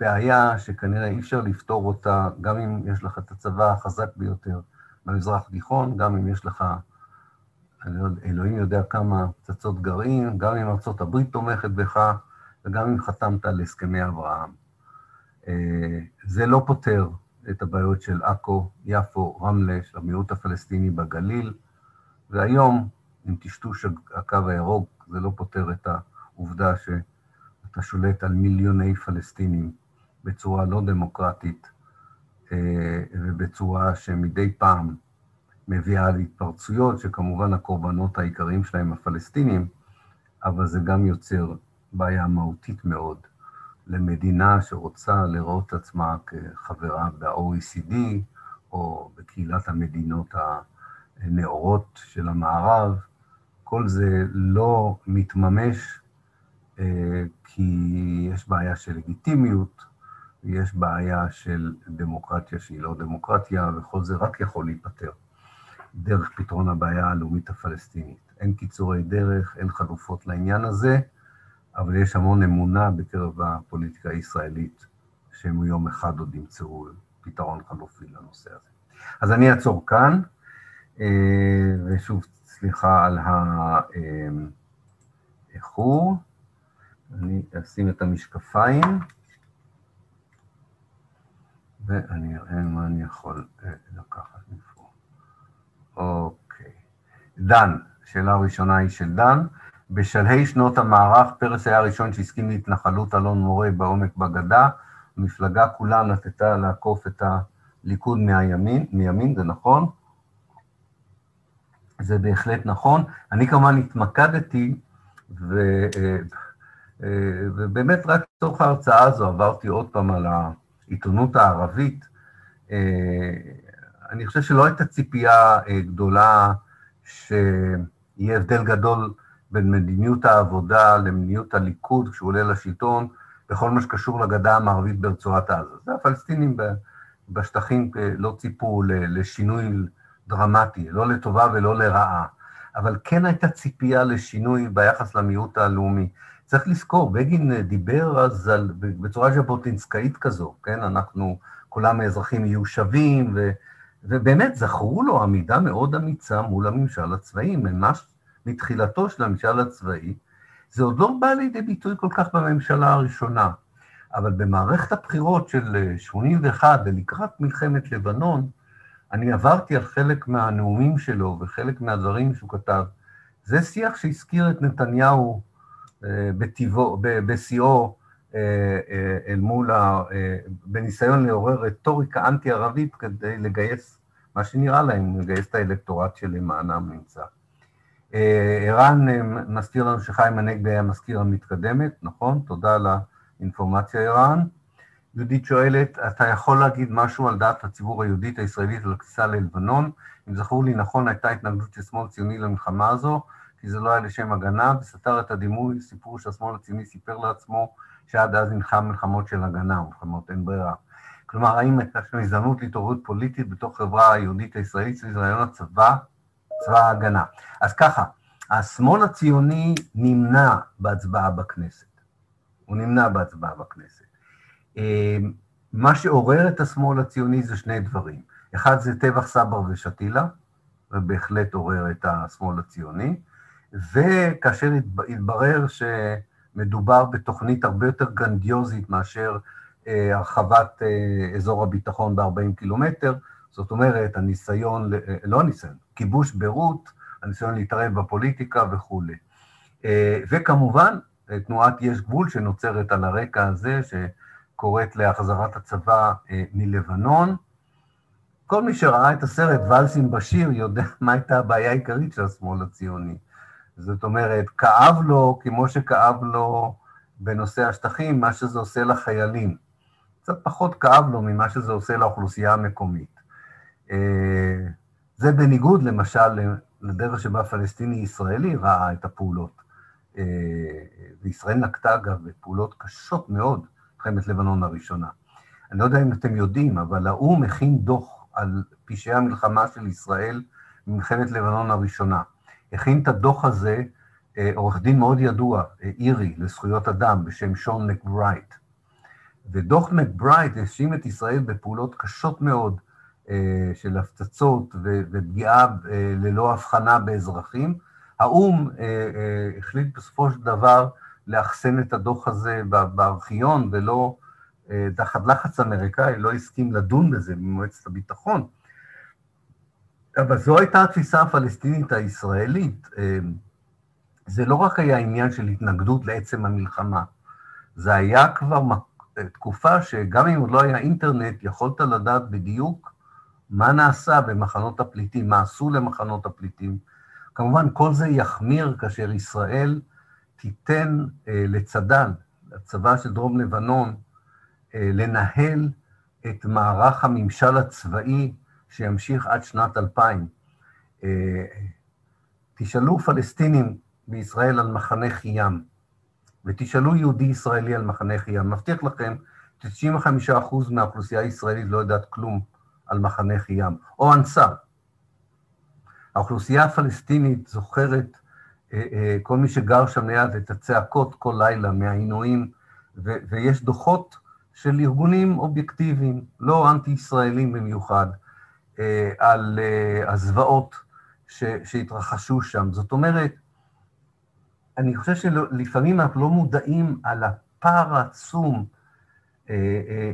S1: בעיה שכנראה אי אפשר לפתור אותה, גם אם יש לך את הצבא החזק ביותר במזרח התיכון, גם אם יש לך, אלוהים יודע כמה פצצות גרעין, גם אם ארה"ב תומכת בך, וגם אם חתמת על הסכמי אברהם. זה לא פותר את הבעיות של עכו, יפו, רמלה, של המיעוט הפלסטיני בגליל, והיום, עם טשטוש הקו הירוק, זה לא פותר את העובדה שאתה שולט על מיליוני פלסטינים בצורה לא דמוקרטית, ובצורה שמדי פעם מביאה להתפרצויות, שכמובן הקורבנות העיקריים שלהם הפלסטינים, אבל זה גם יוצר בעיה מהותית מאוד למדינה שרוצה לראות את עצמה כחברה ב-OECD, או בקהילת המדינות הנאורות של המערב. כל זה לא מתממש כי יש בעיה של לגיטימיות, ויש בעיה של דמוקרטיה שהיא לא דמוקרטיה, וכל זה רק יכול להיפתר דרך פתרון הבעיה הלאומית הפלסטינית. אין קיצורי דרך, אין חלופות לעניין הזה, אבל יש המון אמונה בקרב הפוליטיקה הישראלית, שהם יום אחד עוד ימצאו פתרון חלופי לנושא הזה. אז אני אעצור כאן, ושוב, סליחה על האיחור. אני אשים את המשקפיים, ואני אראה מה אני יכול לקחת מפה. אוקיי. דן, שאלה הראשונה היא של דן. בשלהי שנות המערך, פרס היה הראשון שהסכים להתנחלות אלון מורה בעומק בגדה, המפלגה כולה נטטה לעקוף את הליכוד מהימין, מימין, זה נכון? זה בהחלט נכון. אני כמובן התמקדתי, ו, ובאמת רק לצורך ההרצאה הזו עברתי עוד פעם על העיתונות הערבית. אני חושב שלא הייתה ציפייה גדולה שיהיה הבדל גדול בין מדיניות העבודה למדיניות הליכוד כשהוא עולה לשלטון, בכל מה שקשור לגדה המערבית ברצועת עזה. זה הפלסטינים בשטחים לא ציפו לשינוי דרמטי, לא לטובה ולא לרעה. אבל כן הייתה ציפייה לשינוי ביחס למיעוט הלאומי. צריך לזכור, בגין דיבר אז על, בצורה ז'בוטינסקאית כזו, כן? אנחנו, כולם האזרחים יהיו שווים, ו, ובאמת זכרו לו עמידה מאוד אמיצה מול הממשל הצבאי, ממש מתחילתו של הממשל הצבאי. זה עוד לא בא לידי ביטוי כל כך בממשלה הראשונה, אבל במערכת הבחירות של 81' ולקראת מלחמת לבנון, אני עברתי על חלק מהנאומים שלו וחלק מהדברים שהוא כתב. זה שיח שהזכיר את נתניהו אה, בטיבו, בשיאו אה, אה, אל מול, ה, בניסיון לעורר רטוריקה אנטי-ערבית כדי לגייס מה שנראה להם, לגייס את האלקטורט שלמענם נמצא. ערן מזכיר לנו שחיים הנגבי היה מזכיר המתקדמת, נכון? תודה על האינפורמציה, ערן. יהודית שואלת, אתה יכול להגיד משהו על דעת הציבור היהודית הישראלית על הכניסה ללבנון? אם זכור לי נכון, הייתה התנגדות של שמאל ציוני למלחמה הזו, כי זה לא היה לשם הגנה, וסתר את הדימוי, סיפור שהשמאל הציוני סיפר לעצמו, שעד אז נלחם מלחמות של הגנה, מלחמות אין ברירה. כלומר, האם הייתה שם הזדמנות להתעוררות פוליטית בתוך חברה היהודית הישראלית סביב רעיון הצבא, צבא ההגנה. אז ככה, השמאל הציוני נמנע בהצבעה בכנסת. הוא נמנע בהצבעה בכנסת. אה, מה שעורר את השמאל הציוני זה שני דברים. אחד זה טבח סבר ושתילה, ובהחלט עורר את השמאל הציוני, וכאשר התברר שמדובר בתוכנית הרבה יותר גרנדיוזית מאשר הרחבת אה, אזור הביטחון ב-40 קילומטר, זאת אומרת, הניסיון, לא הניסיון, כיבוש ביירות, הניסיון להתערב בפוליטיקה וכולי. וכמובן, תנועת יש גבול שנוצרת על הרקע הזה, ש... קוראת להחזרת הצבא אה, מלבנון. כל מי שראה את הסרט ואלסים בשיר יודע (laughs) מה הייתה הבעיה העיקרית של השמאל הציוני. זאת אומרת, כאב לו, כמו שכאב לו בנושא השטחים, מה שזה עושה לחיילים. קצת פחות כאב לו ממה שזה עושה לאוכלוסייה המקומית. אה, זה בניגוד, למשל, לדרך שבה פלסטיני ישראלי ראה את הפעולות. אה, וישראל נקטה, אגב, בפעולות קשות מאוד מלחמת לבנון הראשונה. אני לא יודע אם אתם יודעים, אבל האו"ם הכין דוח על פשעי המלחמה של ישראל במלחמת לבנון הראשונה. הכין את הדוח הזה אה, עורך דין מאוד ידוע, אירי, לזכויות אדם, בשם שון מקברייט. ודוח מקברייט האשים את ישראל בפעולות קשות מאוד אה, של הפצצות ופגיעה ללא הבחנה באזרחים. האו"ם החליט בסופו של דבר לאחסן את הדוח הזה בארכיון, ולא, אה, תחת לחץ אמריקאי, לא הסכים לדון בזה במועצת הביטחון. אבל זו הייתה התפיסה הפלסטינית הישראלית. אה, זה לא רק היה עניין של התנגדות לעצם המלחמה, זה היה כבר תקופה שגם אם עוד לא היה אינטרנט, יכולת לדעת בדיוק מה נעשה במחנות הפליטים, מה עשו למחנות הפליטים. כמובן, כל זה יחמיר כאשר ישראל תיתן אה, לצד"ל, לצבא של דרום לבנון, אה, לנהל את מערך הממשל הצבאי שימשיך עד שנת 2000. אה, תשאלו פלסטינים בישראל על מחנה חיאם, ותשאלו יהודי ישראלי על מחנה חיאם. מבטיח לכם, 95% מהאוכלוסייה הישראלית לא יודעת כלום על מחנה חיאם, או אנסר. האוכלוסייה הפלסטינית זוכרת אה, אה, כל מי שגר שם ליד, את הצעקות כל לילה מהעינויים, ו- ויש דוחות של ארגונים אובייקטיביים, לא אנטי-ישראלים במיוחד, אה, על הזוועות ש- שהתרחשו שם. זאת אומרת, אני חושב שלפעמים אנחנו לא מודעים על הפער העצום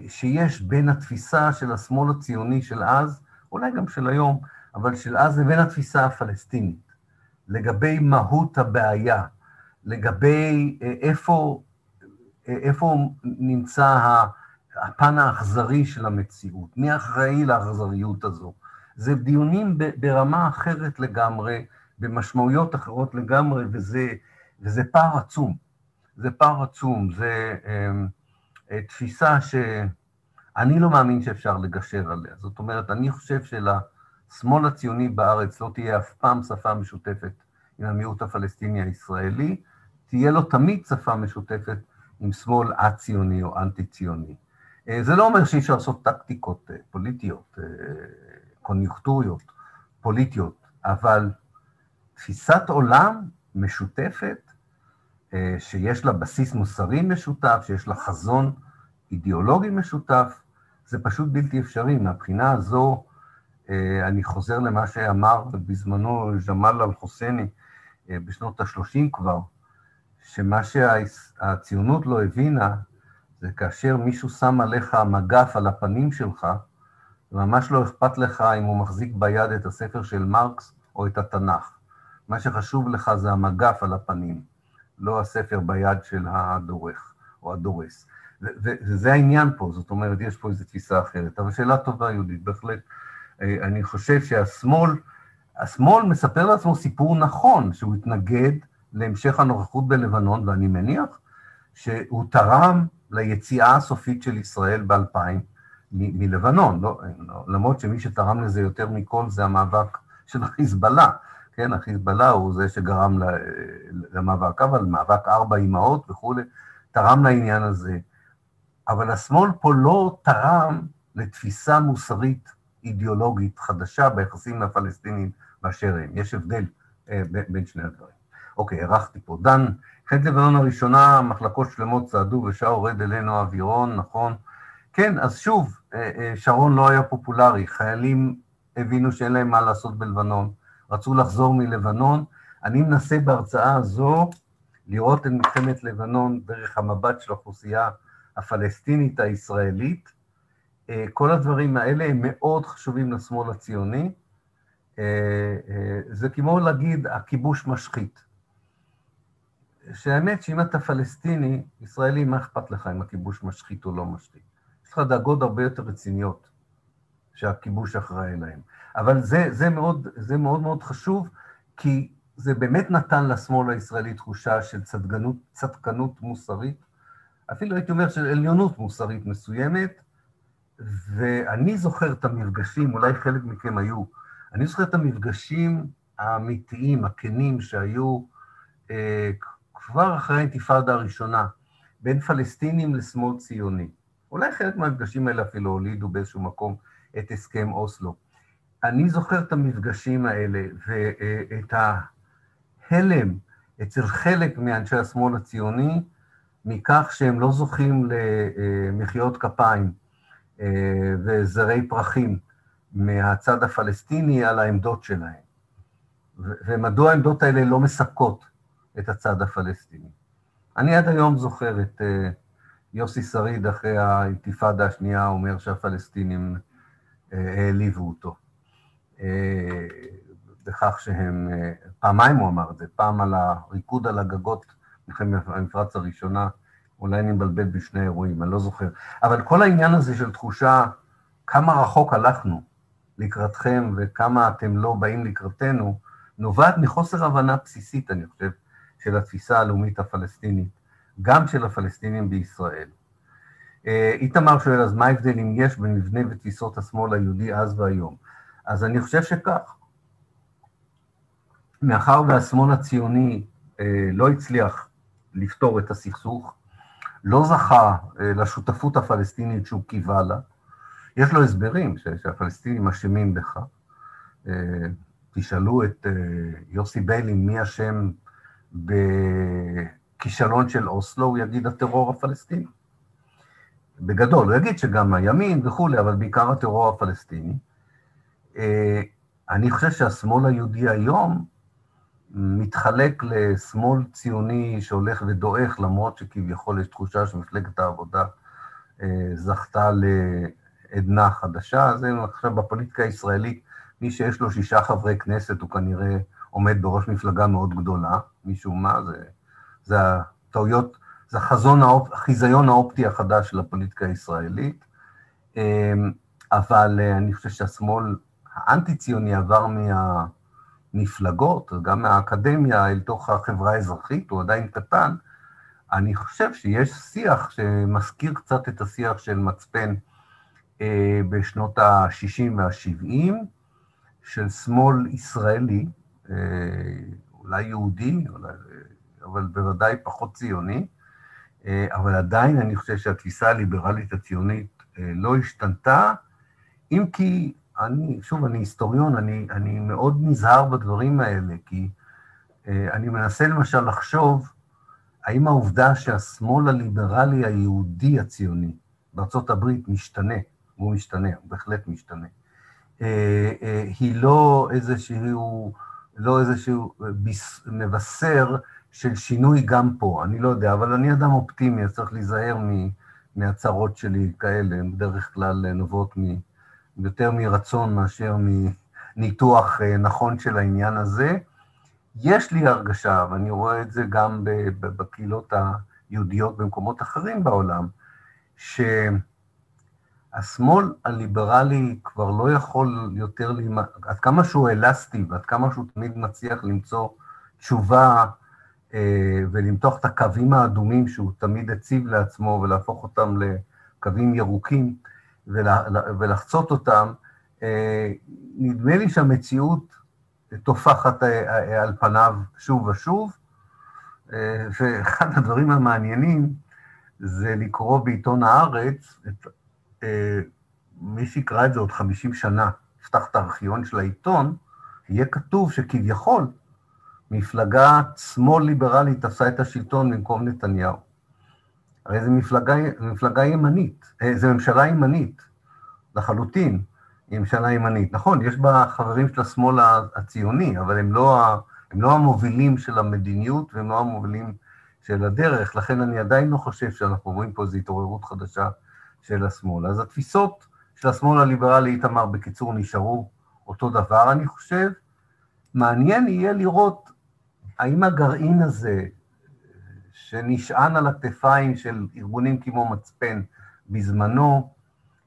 S1: שיש בין התפיסה של השמאל הציוני של אז, אולי גם של היום, אבל של אז לבין התפיסה הפלסטינית. לגבי מהות הבעיה, לגבי אה, איפה, אה, איפה נמצא הפן האכזרי של המציאות, מי אחראי לאכזריות הזו. זה דיונים ברמה אחרת לגמרי, במשמעויות אחרות לגמרי, וזה, וזה פער עצום. זה פער עצום, זה אה, תפיסה שאני לא מאמין שאפשר לגשר עליה. זאת אומרת, אני חושב שלה... השמאל הציוני בארץ לא תהיה אף פעם שפה משותפת עם המיעוט הפלסטיני הישראלי, תהיה לו תמיד שפה משותפת עם שמאל א-ציוני או אנטי-ציוני. אה, זה לא אומר שאי אפשר לעשות טקטיקות אה, פוליטיות, אה, קוניונקטוריות פוליטיות, אבל תפיסת עולם משותפת, שיש לה בסיס מוסרי משותף, שיש לה חזון אידיאולוגי משותף, זה פשוט בלתי אפשרי. מהבחינה הזו, אה, אני חוזר למה שאמר בזמנו ג'מאל אל-חוסייני אה, בשנות ה-30 כבר, שמה שהציונות לא הבינה, זה כאשר מישהו שם עליך מגף על הפנים שלך, וממש לא אכפת לך אם הוא מחזיק ביד את הספר של מרקס או את התנ"ך. מה שחשוב לך זה המגף על הפנים, לא הספר ביד של הדורך או הדורס. וזה העניין פה, זאת אומרת, יש פה איזו תפיסה אחרת. אבל שאלה טובה, יהודית, בהחלט. אה, אני חושב שהשמאל, השמאל מספר לעצמו סיפור נכון, שהוא התנגד להמשך הנוכחות בלבנון, ואני מניח שהוא תרם ליציאה הסופית של ישראל ב-2000 מלבנון, לא, לא, למרות שמי שתרם לזה יותר מכל זה המאבק של החיזבאללה, כן, החיזבאללה הוא זה שגרם למאבק, אבל מאבק ארבע אמהות וכולי, תרם לעניין הזה. אבל השמאל פה לא תרם לתפיסה מוסרית אידיאולוגית חדשה ביחסים לפלסטינים באשר הם. יש הבדל אה, בין שני הדברים. אוקיי, הארכתי פה. דן, מלחמת לבנון הראשונה, מחלקות שלמות צעדו ושעו רד אלינו אווירון, נכון? כן, אז שוב, אה, אה, שרון לא היה פופולרי, חיילים הבינו שאין להם מה לעשות בלבנון, רצו לחזור מלבנון. אני מנסה בהרצאה הזו לראות את מלחמת לבנון דרך המבט של האוכלוסייה הפלסטינית הישראלית. אה, כל הדברים האלה הם מאוד חשובים לשמאל הציוני. זה כמו להגיד, הכיבוש משחית. שהאמת שאם אתה פלסטיני, ישראלי, מה אכפת לך אם הכיבוש משחית או לא משחית? יש לך דאגות הרבה יותר רציניות שהכיבוש אחראי להן. אבל זה, זה, מאוד, זה מאוד מאוד חשוב, כי זה באמת נתן לשמאל הישראלי תחושה של צדקנות, צדקנות מוסרית, אפילו הייתי אומר של עליונות מוסרית מסוימת, ואני זוכר את המפגשים, אולי חלק מכם היו, אני זוכר את המפגשים האמיתיים, הכנים, שהיו אה, כבר אחרי האינתיפאדה הראשונה, בין פלסטינים לשמאל ציוני. אולי חלק מהמפגשים האלה אפילו הולידו באיזשהו מקום את הסכם אוסלו. אני זוכר את המפגשים האלה ואת ההלם אצל חלק מאנשי השמאל הציוני, מכך שהם לא זוכים למחיאות כפיים אה, וזרי פרחים מהצד הפלסטיני על העמדות שלהם. ומדוע העמדות האלה לא מספקות את הצד הפלסטיני. אני עד היום זוכר את uh, יוסי שריד אחרי האינתיפאדה השנייה אומר שהפלסטינים uh, העליבו אותו. Uh, בכך שהם, uh, פעמיים הוא אמר את זה, פעם על הריקוד על הגגות מלחמת המפרץ הראשונה, אולי אני מבלבל בשני אירועים, אני לא זוכר. אבל כל העניין הזה של תחושה כמה רחוק הלכנו לקראתכם וכמה אתם לא באים לקראתנו, נובעת מחוסר הבנה בסיסית, אני חושב, של התפיסה הלאומית הפלסטינית, גם של הפלסטינים בישראל. אה, איתמר שואל, אז מה ההבדל אם יש בין מבנה ותפיסות השמאל היהודי אז והיום? אז אני חושב שכך. מאחר והשמאל הציוני אה, לא הצליח לפתור את הסכסוך, לא זכה אה, לשותפות הפלסטינית שהוא קיווה לה, יש לו הסברים שהפלסטינים אשמים בכך. תשאלו את יוסי ביילין מי אשם בכישלון של אוסלו, הוא יגיד הטרור הפלסטיני. בגדול, הוא יגיד שגם הימין וכולי, אבל בעיקר הטרור הפלסטיני. אה, אני חושב שהשמאל היהודי היום מתחלק לשמאל ציוני שהולך ודועך, למרות שכביכול יש תחושה שמפלגת העבודה אה, זכתה לעדנה חדשה. זה עכשיו בפוליטיקה הישראלית, מי שיש לו שישה חברי כנסת הוא כנראה עומד בראש מפלגה מאוד גדולה, משום מה, זה, זה הטעויות, זה החזון, האופ, החיזיון האופטי החדש של הפוליטיקה הישראלית, אמ, אבל אה, אני חושב שהשמאל האנטי-ציוני עבר מהמפלגות, גם מהאקדמיה אל תוך החברה האזרחית, הוא עדיין קטן, אני חושב שיש שיח שמזכיר קצת את השיח של מצפן אה, בשנות ה-60 וה-70, של שמאל ישראלי, אה, אולי יהודי, אולי, אבל בוודאי פחות ציוני, אה, אבל עדיין אני חושב שהתפיסה הליברלית הציונית אה, לא השתנתה, אם כי, אני, שוב, אני היסטוריון, אני, אני מאוד נזהר בדברים האלה, כי אני מנסה למשל לחשוב האם העובדה שהשמאל הליברלי היהודי הציוני הברית משתנה, הוא משתנה, הוא בהחלט משתנה, היא לא איזשהו, לא איזשהו מבשר של שינוי גם פה, אני לא יודע, אבל אני אדם אופטימי, אז צריך להיזהר מהצהרות שלי כאלה, הן בדרך כלל נובעות יותר מרצון מאשר מניתוח אה, נכון של העניין הזה. יש לי הרגשה, ואני רואה את זה גם בקהילות היהודיות במקומות אחרים בעולם, שהשמאל הליברלי כבר לא יכול יותר, עד כמה שהוא אלסטי ועד כמה שהוא תמיד מצליח למצוא תשובה אה, ולמתוח את הקווים האדומים שהוא תמיד הציב לעצמו ולהפוך אותם לקווים ירוקים ולחצות אותם, אה, נדמה לי שהמציאות טופחת אה, על פניו שוב ושוב, ואחד (laughs) הדברים המעניינים זה לקרוא בעיתון הארץ, את, מי שיקרא את זה עוד 50 שנה, יפתח את הארכיון של העיתון, יהיה כתוב שכביכול מפלגה שמאל ליברלית עשה את השלטון במקום נתניהו. הרי זו מפלגה, מפלגה ימנית, אה, זו ממשלה ימנית, לחלוטין, היא ממשלה ימנית. נכון, יש בה חברים של השמאל הציוני, אבל הם לא, הם לא המובילים של המדיניות והם לא המובילים של הדרך, לכן אני עדיין לא חושב שאנחנו רואים פה איזו התעוררות חדשה של השמאל. אז התפיסות של השמאל הליברלי, איתמר, בקיצור, נשארו אותו דבר, אני חושב. מעניין יהיה לראות האם הגרעין הזה, שנשען על הכתפיים של ארגונים כמו מצפן בזמנו,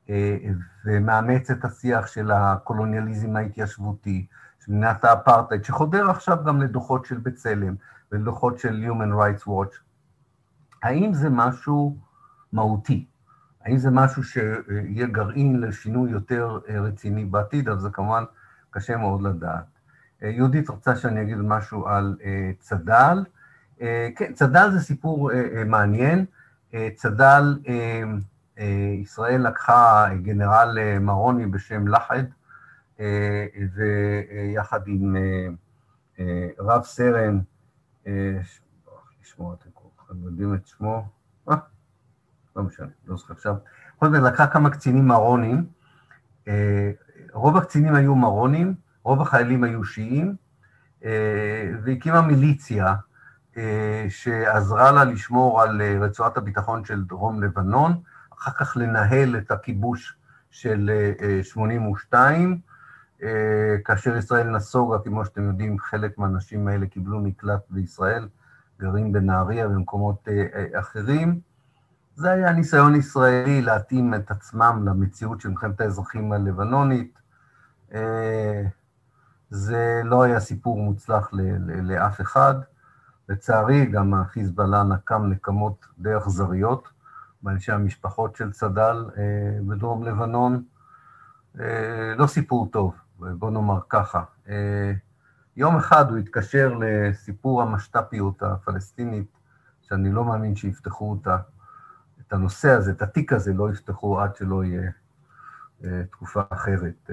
S1: אה, ומאמץ את השיח של הקולוניאליזם ההתיישבותי, של מדינת האפרטהייד, שחודר עכשיו גם לדוחות של בצלם ולדוחות של Human Rights Watch, האם זה משהו מהותי? האם זה משהו שיהיה גרעין לשינוי יותר רציני בעתיד? אבל זה כמובן קשה מאוד לדעת. אה, יהודית רוצה שאני אגיד משהו על אה, צד"ל. אה, כן, צד"ל זה סיפור מעניין. צד"ל, ישראל לקחה גנרל מרוני בשם לחד, ויחד עם רב סרן, לשמוע, אתם יודעים את שמו? לא משנה, לא זוכר עכשיו. בכל זאת, לקחה כמה קצינים מרונים. רוב הקצינים היו מרונים, רוב החיילים היו שיעים, והקימה מיליציה שעזרה לה לשמור על אה, רצועת הביטחון של דרום לבנון, אחר כך לנהל את הכיבוש של 82, כאשר ישראל נסוגה, כמו שאתם יודעים, חלק מהאנשים האלה קיבלו מקלט בישראל, גרים בנהריה ובמקומות אחרים. זה היה ניסיון ישראלי להתאים את עצמם למציאות של מלחמת האזרחים הלבנונית. זה לא היה סיפור מוצלח לאף אחד. לצערי, גם החיזבאללה נקם נקמות די אכזריות באנשי המשפחות של צד"ל אה, בדרום לבנון. אה, לא סיפור טוב, בוא נאמר ככה. אה, יום אחד הוא התקשר לסיפור המשת"פיות הפלסטינית, שאני לא מאמין שיפתחו אותה, את הנושא הזה, את התיק הזה, לא יפתחו עד שלא יהיה תקופה אחרת.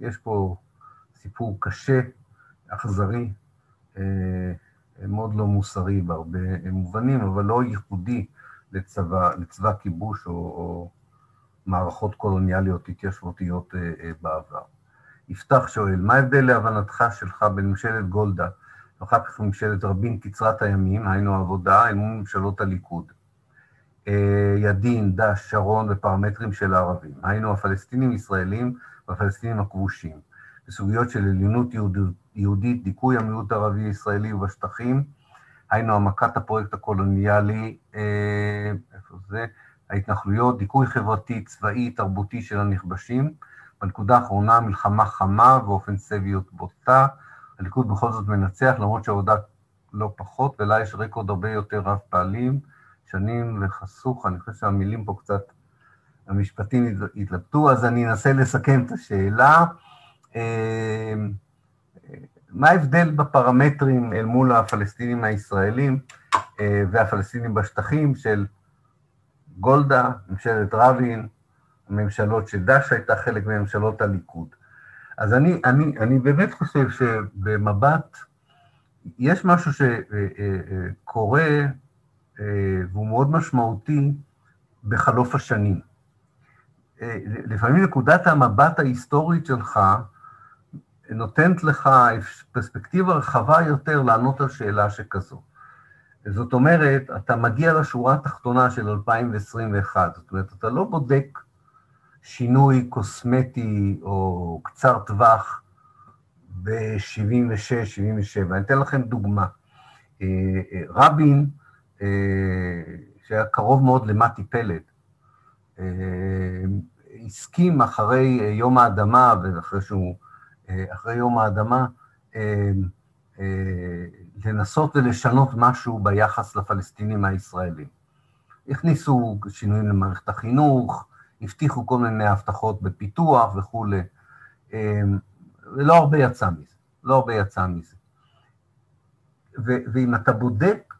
S1: יש פה סיפור קשה, אכזרי, אה, מאוד לא מוסרי בהרבה מובנים, אבל לא ייחודי לצבא, לצבא כיבוש או, או מערכות קולוניאליות התיישבותיות אה, אה, בעבר. יפתח שואל, מה ההבדל להבנתך שלך בין ממשלת גולדה ואחר כך ממשלת רבין קצרת הימים, היינו עבודה, אל מול ממשלות הליכוד? ידין, דש, שרון ופרמטרים של הערבים, היינו הפלסטינים ישראלים והפלסטינים הכבושים. בסוגיות של עליונות יהודית, דיכוי המיעוט הערבי-ישראלי ובשטחים, היינו העמקת הפרויקט הקולוניאלי, אה, איפה זה? ההתנחלויות, דיכוי חברתי, צבאי, תרבותי של הנכבשים. בנקודה האחרונה, מלחמה חמה ואופנסיביות בוטה. הליכוד בכל זאת מנצח, למרות שהעבודה לא פחות, ולה יש רקורד הרבה יותר רב פעלים, שנים וחסוך, אני חושב שהמילים פה קצת, המשפטים התלבטו, אז אני אנסה לסכם את השאלה. אמ, מה ההבדל בפרמטרים אל מול הפלסטינים הישראלים אה, והפלסטינים בשטחים של גולדה, ממשלת רבין, הממשלות שדש הייתה חלק מממשלות הליכוד. אז אני, אני, אני באמת חושב שבמבט יש משהו שקורה, והוא מאוד משמעותי, בחלוף השנים. לפעמים נקודת המבט ההיסטורית שלך נותנת לך פרספקטיבה רחבה יותר לענות על שאלה שכזו. זאת אומרת, אתה מגיע לשורה התחתונה של 2021, זאת אומרת, אתה לא בודק שינוי קוסמטי או קצר טווח ב-76, 77. אני אתן לכם דוגמה. אה, אה, רבין, אה, שהיה קרוב מאוד למתי פלד, הסכים אחרי יום האדמה, ואחרי שהוא, אחרי יום האדמה, לנסות ולשנות משהו ביחס לפלסטינים הישראלים. הכניסו שינויים למערכת החינוך, הבטיחו כל מיני הבטחות בפיתוח וכולי, ולא הרבה יצא מזה, לא הרבה יצא מזה. ו- ואם אתה בודק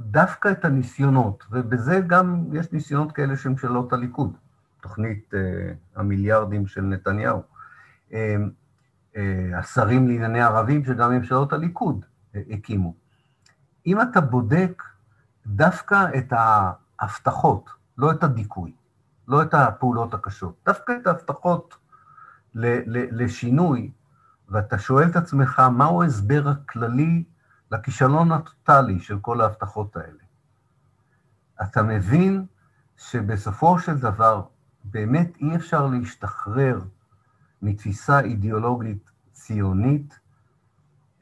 S1: דווקא את הניסיונות, ובזה גם יש ניסיונות כאלה של ממשלות הליכוד, תוכנית uh, המיליארדים של נתניהו, uh, השרים לענייני ערבים שגם ממשלות הליכוד uh, הקימו. אם אתה בודק דווקא את ההבטחות, לא את הדיכוי, לא את הפעולות הקשות, דווקא את ההבטחות לשינוי, ואתה שואל את עצמך, מהו ההסבר הכללי לכישלון הטוטלי של כל ההבטחות האלה? אתה מבין שבסופו של דבר באמת אי אפשר להשתחרר מתפיסה אידיאולוגית ציונית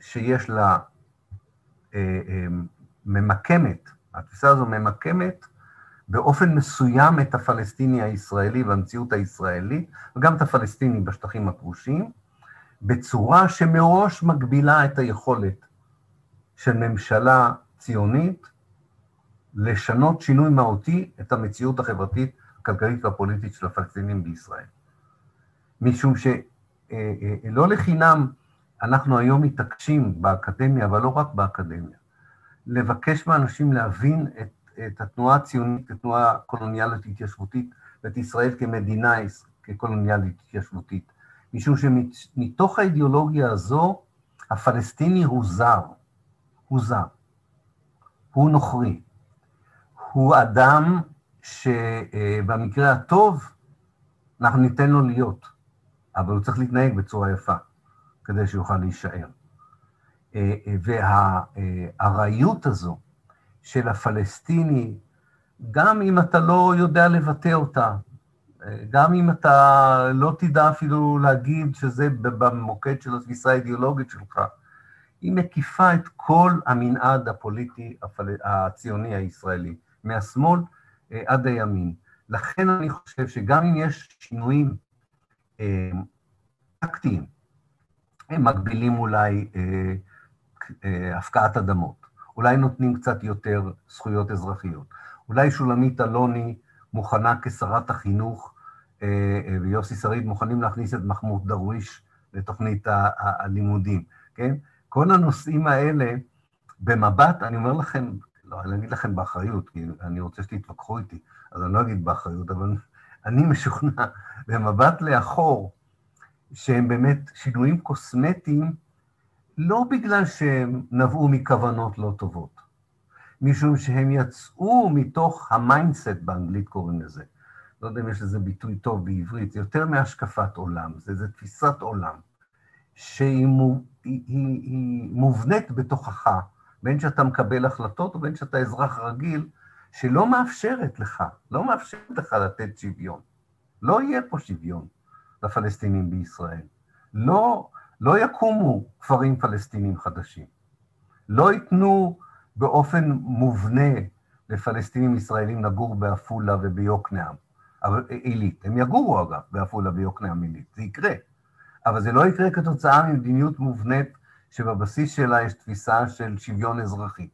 S1: שיש לה, אה, אה, ממקמת, התפיסה הזו ממקמת באופן מסוים את הפלסטיני הישראלי והמציאות הישראלית, וגם את הפלסטיני בשטחים הכבושים, בצורה שמראש מגבילה את היכולת של ממשלה ציונית לשנות שינוי מהותי את המציאות החברתית, הכלכלית והפוליטית של הפלסטינים בישראל. משום שלא אה, אה, לחינם אנחנו היום מתעקשים באקדמיה, אבל לא רק באקדמיה, לבקש מאנשים להבין את את התנועה הציונית כתנועה קולוניאלית התיישבותית ואת ישראל כמדינה כקולוניאלית התיישבותית, משום שמתוך האידיאולוגיה הזו הפלסטיני הוא זר, הוא זר, הוא נוכרי, הוא אדם שבמקרה הטוב אנחנו ניתן לו להיות, אבל הוא צריך להתנהג בצורה יפה כדי שיוכל להישאר. אה, אה, והארעיות הזו של הפלסטיני, גם אם אתה לא יודע לבטא אותה, גם אם אתה לא תדע אפילו להגיד שזה במוקד של התפיסה האידיאולוגית שלך, היא מקיפה את כל המנעד הפוליטי הציוני הישראלי, מהשמאל אה, עד הימין. לכן אני חושב שגם אם יש שינויים אה, טקטיים, הם מגבילים אולי אה, הפקעת אדמות, אולי נותנים קצת יותר זכויות אזרחיות. אולי שולמית אלוני מוכנה כשרת החינוך, אה, אה, ויוסי שריד מוכנים להכניס את מחמוד דרוויש לתוכנית הלימודים, כן? כל הנושאים האלה, במבט, אני אומר לכם, לא, אני אגיד לכם באחריות, כי אני רוצה שתתווכחו איתי, אז אני לא אגיד באחריות, אבל אני משוכנע, במבט לאחור, שהם באמת שינויים קוסמטיים, לא בגלל שהם נבעו מכוונות לא טובות, משום שהם יצאו מתוך ה mindset, באנגלית קוראים לזה. לא יודע אם יש לזה ביטוי טוב בעברית, יותר מהשקפת עולם, זה, זה תפיסת עולם, שהיא היא, היא, היא מובנית בתוכך, בין שאתה מקבל החלטות ובין שאתה אזרח רגיל, שלא מאפשרת לך, לא מאפשרת לך לתת שוויון. לא יהיה פה שוויון לפלסטינים בישראל. לא, לא יקומו כפרים פלסטינים חדשים. לא ייתנו באופן מובנה לפלסטינים ישראלים לגור בעפולה וביוקנעם, אבל עילית. הם יגורו אגב בעפולה וביוקנעם עילית, זה יקרה. אבל זה לא יקרה כתוצאה ממדיניות מובנית שבבסיס שלה יש תפיסה של שוויון אזרחי.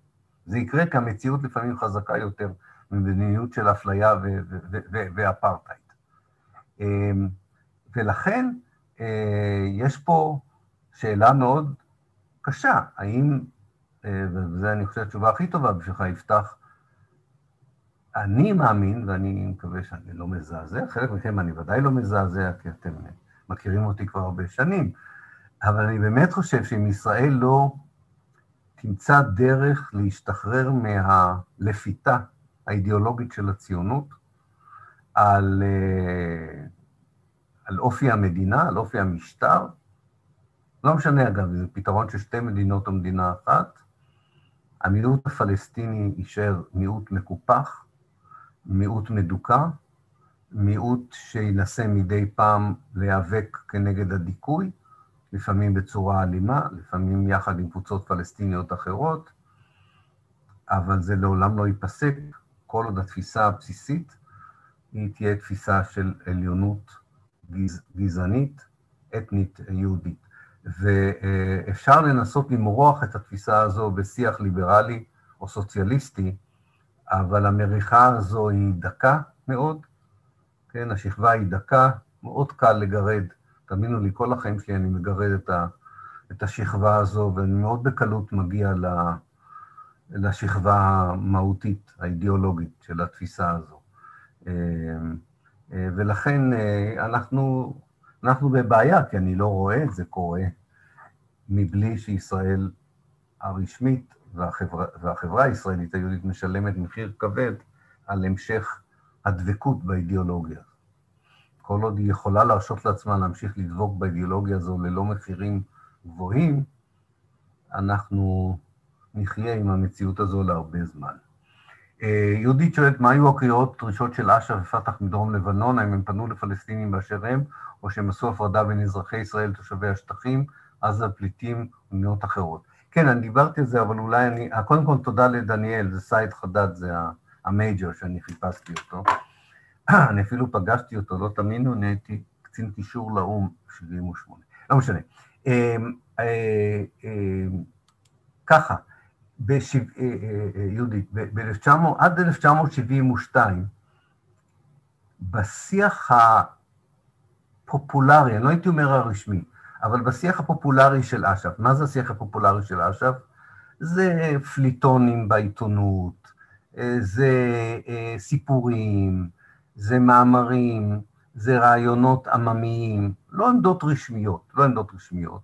S1: זה יקרה כי המציאות לפעמים חזקה יותר ממדיניות של אפליה ואפרטהייד. אמ, ולכן אה, יש פה שאלה מאוד קשה, האם, אה, וזו אני חושב התשובה הכי טובה בשבילך, יפתח, אני מאמין, ואני מקווה שאני לא מזעזע, חלק מכם אני ודאי לא מזעזע, כי אתם מכירים אותי כבר הרבה שנים, אבל אני באמת חושב שאם ישראל לא תמצא דרך להשתחרר מהלפיתה האידיאולוגית של הציונות על, אה, על אופי המדינה, על אופי המשטר. לא משנה, אגב, זה פתרון של שתי מדינות או מדינה אחת. המיעוט הפלסטיני יישאר מיעוט מקופח, מיעוט מדוכא, מיעוט שינסה מדי פעם להיאבק כנגד הדיכוי, לפעמים בצורה אלימה, לפעמים יחד עם קבוצות פלסטיניות אחרות, אבל זה לעולם לא ייפסק, כל עוד התפיסה הבסיסית היא תהיה תפיסה של עליונות גז, גזענית, אתנית יהודית. ואפשר לנסות למרוח את התפיסה הזו בשיח ליברלי או סוציאליסטי, אבל המריחה הזו היא דקה מאוד, כן, השכבה היא דקה, מאוד קל לגרד. תאמינו לי, כל החיים שלי אני מגרד את, ה, את השכבה הזו, ואני מאוד בקלות מגיע ל, לשכבה המהותית, האידיאולוגית של התפיסה הזו. אה, אה, ולכן אה, אנחנו, אנחנו בבעיה, כי אני לא רואה את זה קורה מבלי שישראל הרשמית והחברה, והחברה הישראלית היהודית משלמת מחיר כבד על המשך הדבקות באידיאולוגיה. כל עוד היא יכולה להרשות לעצמה להמשיך לדבוק באידיאולוגיה הזו ללא מחירים גבוהים, אנחנו נחיה עם המציאות הזו להרבה זמן. אה, יהודית שואלת, מה היו הקריאות, דרישות של אש"ף ופת"ח מדרום לבנון? האם הם פנו לפלסטינים באשר הם, או שהם עשו הפרדה בין אזרחי ישראל לתושבי השטחים, עזה פליטים ומדינות אחרות? כן, אני דיברתי על זה, אבל אולי אני... קודם כל, תודה לדניאל, זה סייד חדד, זה המייג'ר שאני חיפשתי אותו. (clears throat) אני אפילו פגשתי אותו, לא תאמינו, אני הייתי קצין קישור לאו"ם 78. לא משנה. אמ, אה, אמ, ככה, יהודית, עד 1972, בשיח הפופולרי, אני לא הייתי אומר הרשמי, אבל בשיח הפופולרי של אש"ף, מה זה השיח הפופולרי של אש"ף? זה פליטונים בעיתונות, אה, זה אה, סיפורים, זה מאמרים, זה רעיונות עממיים, לא עמדות רשמיות, לא עמדות רשמיות.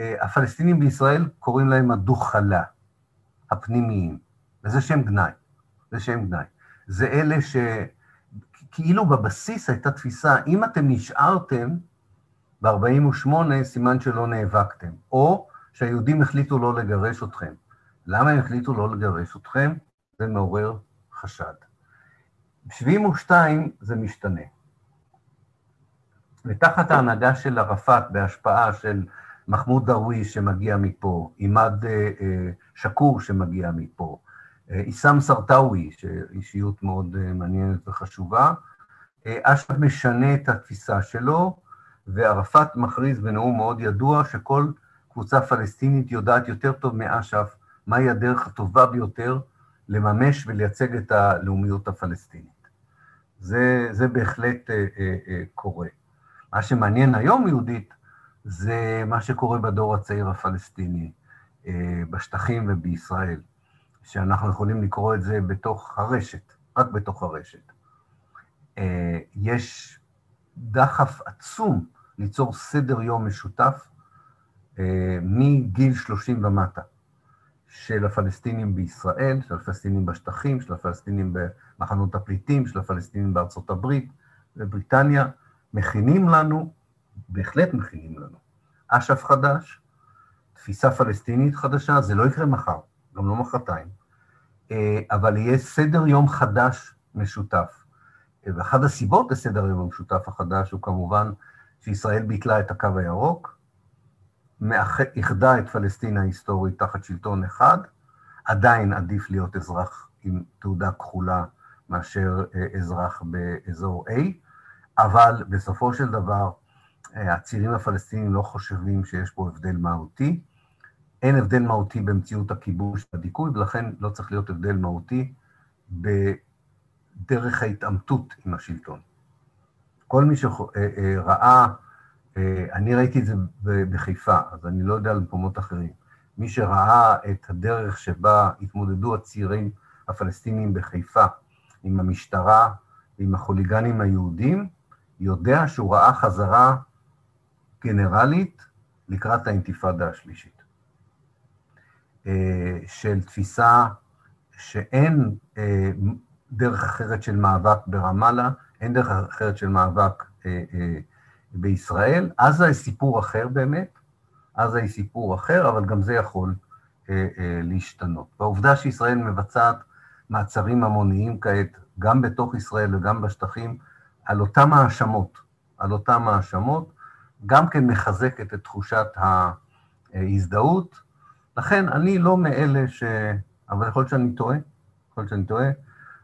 S1: אה, הפלסטינים בישראל קוראים להם הדוכלה, הפנימיים, וזה שם גנאי, זה שם גנאי. זה אלה שכאילו בבסיס הייתה תפיסה, אם אתם נשארתם ב-48, סימן שלא נאבקתם, או שהיהודים החליטו לא לגרש אתכם. למה הם החליטו לא לגרש אתכם? זה מעורר חשד. ב-72 זה משתנה. ותחת ההנהגה של ערפאת, בהשפעה של מחמוד דרוויש שמגיע מפה, עימאד אה, אה, שקור שמגיע מפה, עיסאם אה, סרטאווי, שאישיות מאוד מעניינת וחשובה, אש"ף משנה את התפיסה שלו, וערפאת מכריז בנאום מאוד ידוע שכל קבוצה פלסטינית יודעת יותר טוב מאש"ף מהי הדרך הטובה ביותר לממש ולייצג את הלאומיות הפלסטינית. זה, זה בהחלט אה, אה, אה, קורה. מה שמעניין היום יהודית זה מה שקורה בדור הצעיר הפלסטיני, אה, בשטחים ובישראל, שאנחנו יכולים לקרוא את זה בתוך הרשת, רק בתוך הרשת. אה, יש דחף עצום ליצור סדר יום משותף אה, מגיל 30 ומטה. של הפלסטינים בישראל, של הפלסטינים בשטחים, של הפלסטינים במחנות הפליטים, של הפלסטינים בארצות הברית ובריטניה, מכינים לנו, בהחלט מכינים לנו, אש"ף חדש, תפיסה פלסטינית חדשה, זה לא יקרה מחר, גם לא מחרתיים, אה, אבל יהיה סדר יום חדש משותף. ואחת הסיבות לסדר יום המשותף החדש הוא כמובן שישראל ביטלה את הקו הירוק, איחדה את פלסטין ההיסטורית תחת שלטון אחד, עדיין עדיף להיות אזרח עם תעודה כחולה מאשר אה, אזרח באזור A, אבל בסופו של דבר אה, הצעירים הפלסטינים לא חושבים שיש פה הבדל מהותי. אין הבדל מהותי במציאות הכיבוש והדיכוי, ולכן לא צריך להיות הבדל מהותי בדרך ההתעמתות עם השלטון. כל מי שראה אה, אני ראיתי את זה בחיפה, אז אני לא יודע על מקומות אחרים. מי שראה את הדרך שבה התמודדו הצעירים הפלסטינים בחיפה עם המשטרה ועם החוליגנים היהודים, יודע שהוא ראה חזרה גנרלית לקראת האינתיפאדה השלישית. של תפיסה שאין דרך אחרת של מאבק ברמאללה, אין דרך אחרת של מאבק בישראל. עזה היא סיפור אחר באמת, עזה היא סיפור אחר, אבל גם זה יכול להשתנות. והעובדה שישראל מבצעת מעצרים המוניים כעת, גם בתוך ישראל וגם בשטחים, על אותם האשמות, על אותם האשמות, גם כן מחזקת את תחושת ההזדהות. לכן אני לא מאלה ש... אבל יכול להיות שאני טועה, יכול להיות שאני טועה,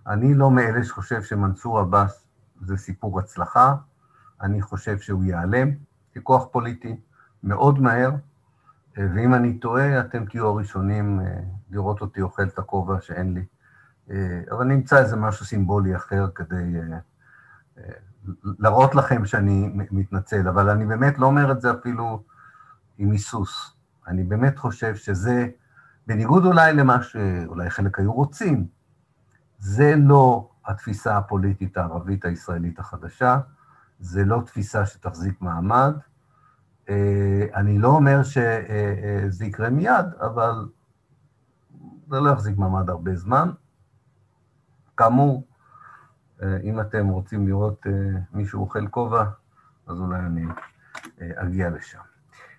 S1: אני לא מאלה שחושב שמנסור עבאס זה סיפור הצלחה, אני חושב שהוא ייעלם ככוח פוליטי מאוד מהר, ואם אני טועה, אתם תהיו הראשונים אה, לראות אותי אוכל את הכובע שאין לי. אה, אבל נמצא איזה משהו סימבולי אחר כדי אה, להראות לכם שאני מתנצל, אבל אני באמת לא אומר את זה אפילו עם היסוס. אני באמת חושב שזה, בניגוד אולי למה שאולי חלק היו רוצים, זה לא התפיסה הפוליטית הערבית הישראלית החדשה, זה לא תפיסה שתחזיק מעמד. אה, אני לא אומר שזה יקרה מיד, אבל זה לא יחזיק מעמד הרבה זמן. כאמור, אה, אם אתם רוצים לראות אה, מישהו אוכל כובע, אז אולי אני אגיע לשם.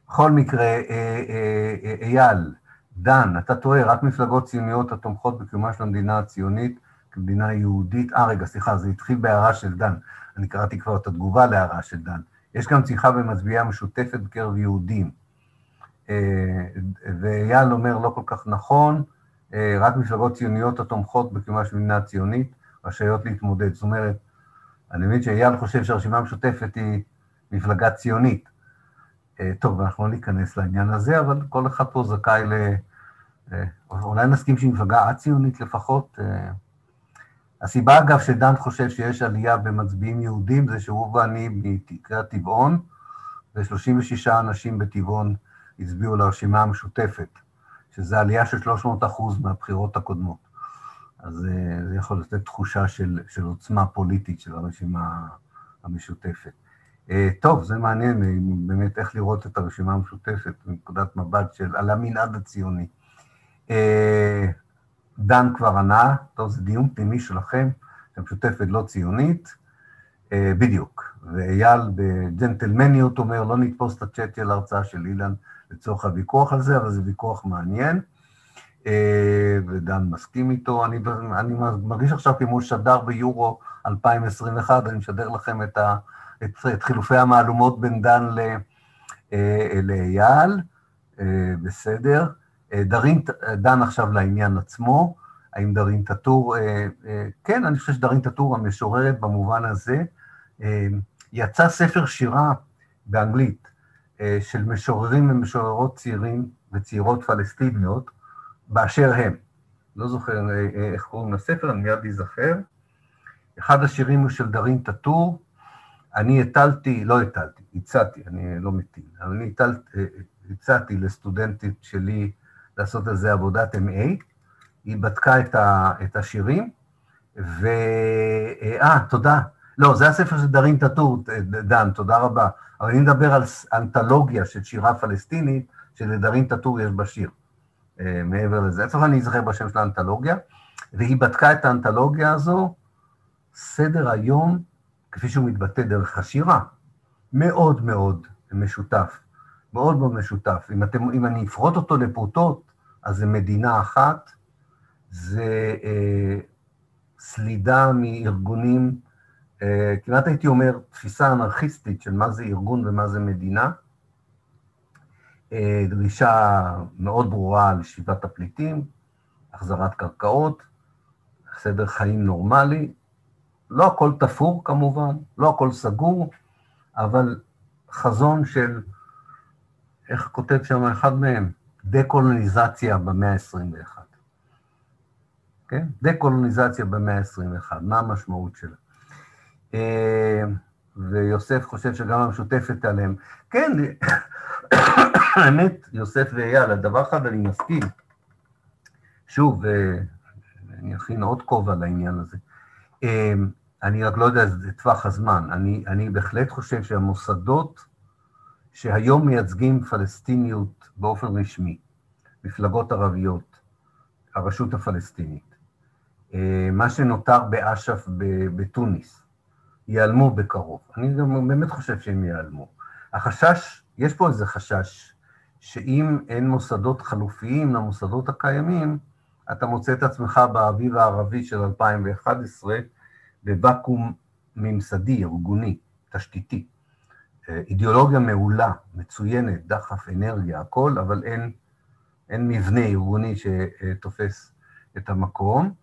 S1: בכל מקרה, אייל, דן, אתה טועה, רק מפלגות ציוניות התומכות בקיומה של המדינה הציונית כמדינה יהודית, אה רגע, סליחה, זה התחיל בהערה של דן, אני קראתי כבר את התגובה להערה של דן. יש גם תמיכה במצביעי המשותפת בקרב יהודים. ואייל אומר לא כל כך נכון, רק מפלגות ציוניות התומכות בקיומה של מדינה ציונית רשאיות להתמודד. זאת אומרת, אני מבין שאייל חושב שהרשימה המשותפת היא מפלגה ציונית. טוב, אנחנו לא ניכנס לעניין הזה, אבל כל אחד פה זכאי ל... אולי נסכים שהיא מפלגה א-ציונית לפחות. הסיבה, אגב, שדן חושב שיש עלייה במצביעים יהודים, זה שהוא ואני מקריית טבעון, ו-36 אנשים בטבעון הצביעו לרשימה המשותפת, שזה עלייה של 300 אחוז מהבחירות הקודמות. אז אה, זה יכול לתת תחושה של, של עוצמה פוליטית של הרשימה המשותפת. אה, טוב, זה מעניין אה, באמת איך לראות את הרשימה המשותפת מנקודת מבט של, על המנעד הציוני. דן כבר ענה, טוב, זה דיון פנימי שלכם, המשותפת לא ציונית, בדיוק. ואייל בג'נטלמניות אומר, לא נתפוס את הצ'אט של ההרצאה של אילן לצורך הוויכוח על זה, אבל זה ויכוח מעניין. אה, ודן מסכים איתו. אני, אני מרגיש עכשיו כמו שדר ביורו 2021, אני משדר לכם את, ה, את, את חילופי המהלומות בין דן אה, לאייל, אה, בסדר. דרין, דן עכשיו לעניין עצמו, האם דרין טאטור, כן, אני חושב שדרין טאטור המשוררת במובן הזה, יצא ספר שירה באנגלית של משוררים ומשוררות צעירים וצעירות פלסטיניות, באשר הם. לא זוכר אה, אה, איך קוראים לספר, אני מיד אזכר. אחד השירים הוא של דארין טאטור. אני הטלתי, לא הטלתי, הצעתי, אני לא מטיל, אבל אני הטלתי, אה, הצעתי לסטודנטית שלי לעשות על זה עבודת MA. היא בדקה את, ה, את השירים, ו... אה, תודה. לא, זה הספר של דארין טאטור, דן, תודה רבה. אבל אני מדבר על אנתולוגיה של שירה פלסטינית, שלדארין טאטור יש בשיר. אה, מעבר לזה. איפה אני אזכר בשם של האנתולוגיה, והיא בדקה את האנתולוגיה הזו, סדר היום, כפי שהוא מתבטא דרך השירה, מאוד מאוד משותף, מאוד מאוד משותף. אם, אתם, אם אני אפרוט אותו לפרוטות, אז זה מדינה אחת, זה אה, סלידה מארגונים, אה, כמעט הייתי אומר, תפיסה אנרכיסטית של מה זה ארגון ומה זה מדינה, אה, דרישה מאוד ברורה על שיבת הפליטים, החזרת קרקעות, סדר חיים נורמלי. לא הכל תפור כמובן, לא הכל סגור, אבל חזון של, איך כותב שם אחד מהם? דה-קולוניזציה במאה ה-21. כן? דה-קולוניזציה במאה ה-21, מה המשמעות שלה? אה, ויוסף חושב שגם המשותפת עליהם. כן, (coughs) האמת, יוסף ואייל, על דבר אחד אני מסכים. שוב, אני אכין עוד כובע לעניין הזה. אמ, אני רק לא יודע את טווח הזמן. אני, אני בהחלט חושב שהמוסדות שהיום מייצגים פלסטיניות באופן רשמי, מפלגות ערביות, הרשות הפלסטינית, מה שנותר באש"ף בתוניס, ייעלמו בקרוב. אני גם באמת חושב שהם ייעלמו. החשש, יש פה איזה חשש, שאם אין מוסדות חלופיים למוסדות הקיימים, אתה מוצא את עצמך באביב הערבי של 2011 בוואקום ממסדי, ארגוני, תשתיתי. אידיאולוגיה מעולה, מצוינת, דחף, אנרגיה, הכל, אבל אין, אין מבנה ארגוני שתופס את המקום.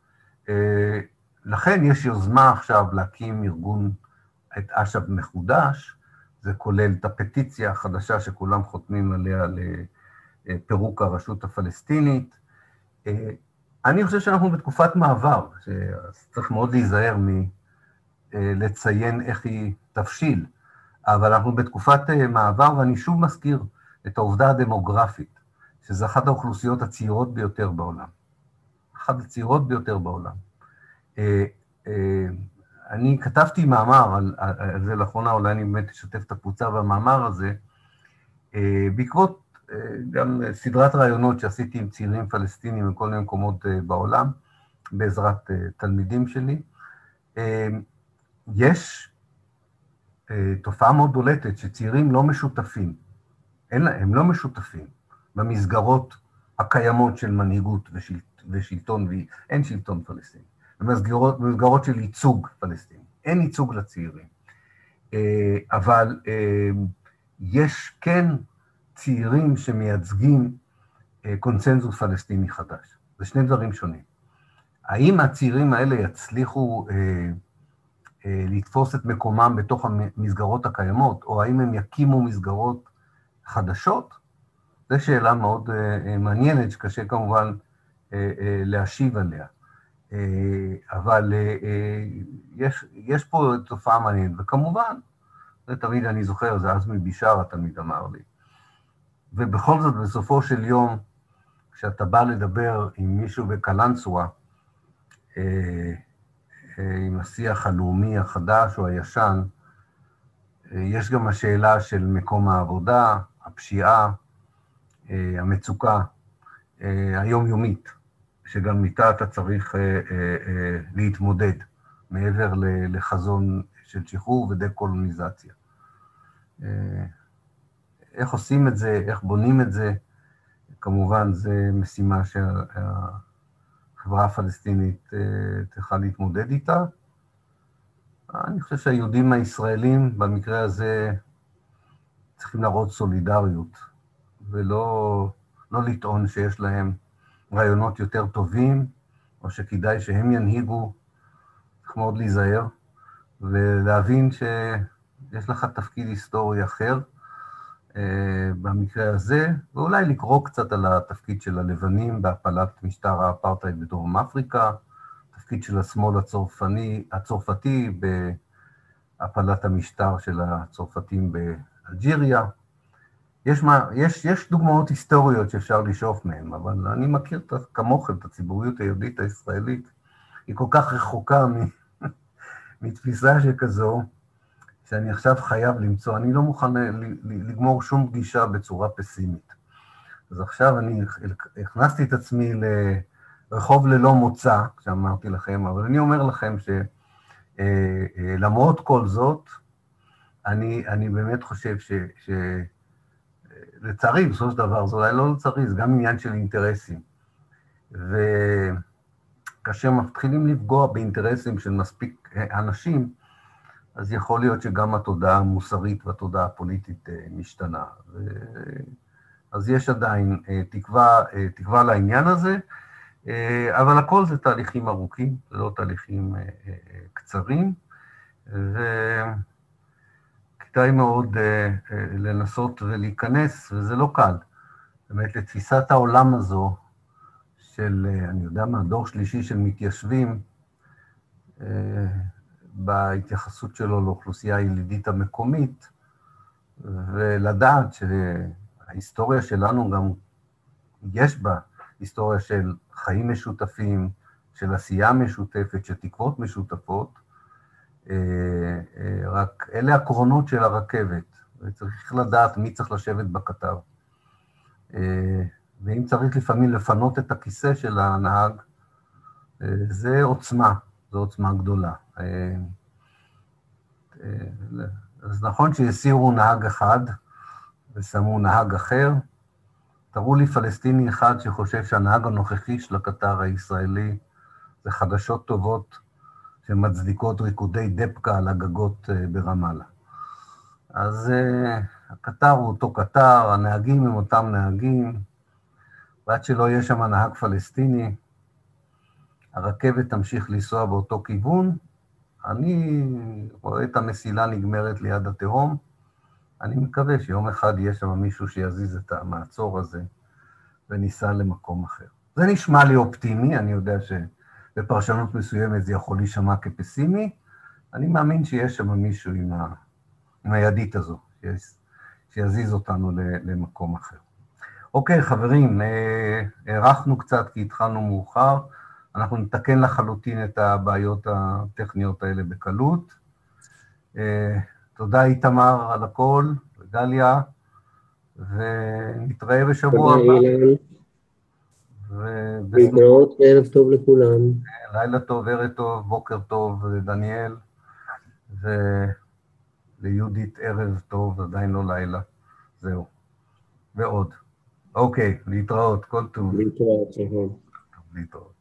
S1: לכן יש יוזמה עכשיו להקים ארגון, את אש"ף מחודש, זה כולל את הפטיציה החדשה שכולם חותמים עליה לפירוק הרשות הפלסטינית. אני חושב שאנחנו בתקופת מעבר, שצריך מאוד להיזהר מלציין איך היא תבשיל, אבל אנחנו בתקופת מעבר, ואני שוב מזכיר את העובדה הדמוגרפית, שזו אחת האוכלוסיות הצעירות ביותר בעולם. אחת הצעירות ביותר בעולם. אני כתבתי מאמר על, על זה לאחרונה, אולי אני באמת אשתף את הקבוצה במאמר הזה, אה, בעקבות אה, גם סדרת ראיונות שעשיתי עם צעירים פלסטינים מכל מיני מקומות אה, בעולם, בעזרת תלמידים שלי. יש תופעה מאוד בולטת שצעירים לא משותפים, אין, הם לא משותפים במסגרות הקיימות של מנהיגות ושלטון, ואין שלטון פלסטיני. במסגרות, במסגרות של ייצוג פלסטיני. אין ייצוג לצעירים. אה, אבל אה, יש כן צעירים שמייצגים אה, קונצנזוס פלסטיני חדש. זה שני דברים שונים. האם הצעירים האלה יצליחו לתפוס את מקומם בתוך המסגרות הקיימות, או האם הם יקימו מסגרות חדשות? זו שאלה מאוד מעניינת, שקשה כמובן להשיב עליה. אה, אבל אה, אה, יש, יש פה תופעה מעניינת, וכמובן, זה תמיד אני זוכר, זה עזמי בשארה תמיד אמר לי. ובכל זאת, בסופו של יום, כשאתה בא לדבר עם מישהו בקלנסווה, עם השיח הלאומי החדש או הישן, יש גם השאלה של מקום העבודה, הפשיעה, המצוקה היומיומית. שגם איתה אתה צריך אה, אה, אה, להתמודד, מעבר לחזון של שחרור ודה-קולוניזציה. איך עושים את זה, איך בונים את זה, כמובן זו משימה שהחברה הפלסטינית צריכה להתמודד איתה. אני חושב שהיהודים הישראלים במקרה הזה צריכים להראות סולידריות, ולא לא לטעון שיש להם רעיונות יותר טובים, או שכדאי שהם ינהיגו, צריך מאוד להיזהר, ולהבין שיש לך תפקיד היסטורי אחר אה, במקרה הזה, ואולי לקרוא קצת על התפקיד של הלבנים בהפלת משטר האפרטהייד בדרום אפריקה, תפקיד של השמאל הצורפני, הצרפתי בהפלת המשטר של הצרפתים באלג'יריה. יש, מה, יש, יש דוגמאות היסטוריות שאפשר לשאוף מהן, אבל אני מכיר כמוכם את הציבוריות היהודית הישראלית, היא כל כך רחוקה (laughs) מתפיסה שכזו, שאני עכשיו חייב למצוא, אני לא מוכן לגמור שום פגישה בצורה פסימית. אז עכשיו אני הכנסתי את עצמי לרחוב ללא מוצא, כשאמרתי לכם, אבל אני אומר לכם שלמרות אה, אה, כל זאת, אני, אני באמת חושב ש... ש לצערי, בסופו של דבר, זה אולי לא לצערי, זה גם עניין של אינטרסים. וכאשר מתחילים לפגוע באינטרסים של מספיק אנשים, אז יכול להיות שגם התודעה המוסרית והתודעה הפוליטית אה, משתנה. ו... אז יש עדיין אה, תקווה, אה, תקווה לעניין הזה, אבל הכל זה תהליכים ארוכים, זה לא תהליכים קצרים, ו... כדאי מאוד לנסות ולהיכנס, וזה לא קל. באמת, לתפיסת העולם הזו של, אני יודע מה, דור שלישי של מתיישבים, בהתייחסות שלו לאוכלוסייה הילידית המקומית, ולדעת שההיסטוריה שלנו גם, יש בה היסטוריה של חיים משותפים, של עשייה משותפת, של תקוות משותפות, אה, אה, רק אלה הקרונות של הרכבת, וצריך לדעת מי צריך לשבת בכתב. אה, ואם צריך לפעמים לפנות את הכיסא של הנהג, זה עוצמה, זו עוצמה גדולה. אז נכון שהסירו נהג אחד ושמו נהג אחר, תראו לי פלסטיני אחד שחושב שהנהג הנוכחי של הקטר הישראלי זה חדשות טובות שמצדיקות ריקודי דפקה על הגגות אה, ברמאללה. אז הקטר הוא אותו קטר, הנהגים הם אותם נהגים, ועד שלא יהיה שם נהג פלסטיני, הרכבת תמשיך לנסוע באותו כיוון. אני רואה את המסילה נגמרת ליד התהום, אני מקווה שיום אחד יהיה שם מישהו שיזיז את המעצור הזה וניסע למקום אחר. זה נשמע לי אופטימי, אני יודע שבפרשנות מסוימת זה יכול להישמע כפסימי, אני מאמין שיש שם מישהו עם, ה... עם הידית הזו, שיזיז אותנו למקום אחר. אוקיי, חברים, אה, הארכנו קצת כי התחלנו מאוחר, אנחנו נתקן לחלוטין את הבעיות הטכניות האלה בקלות. אה, תודה איתמר על הכל, וגליה, ונתראה בשבוע הבא.
S2: להתראות, ערב טוב לכולם.
S1: לילה טוב, ערב טוב, בוקר טוב, דניאל, וליהודית ערב טוב, עדיין לא לילה. זהו. ועוד. אוקיי, להתראות, כל טוב.
S2: להתראות,
S1: להתראות.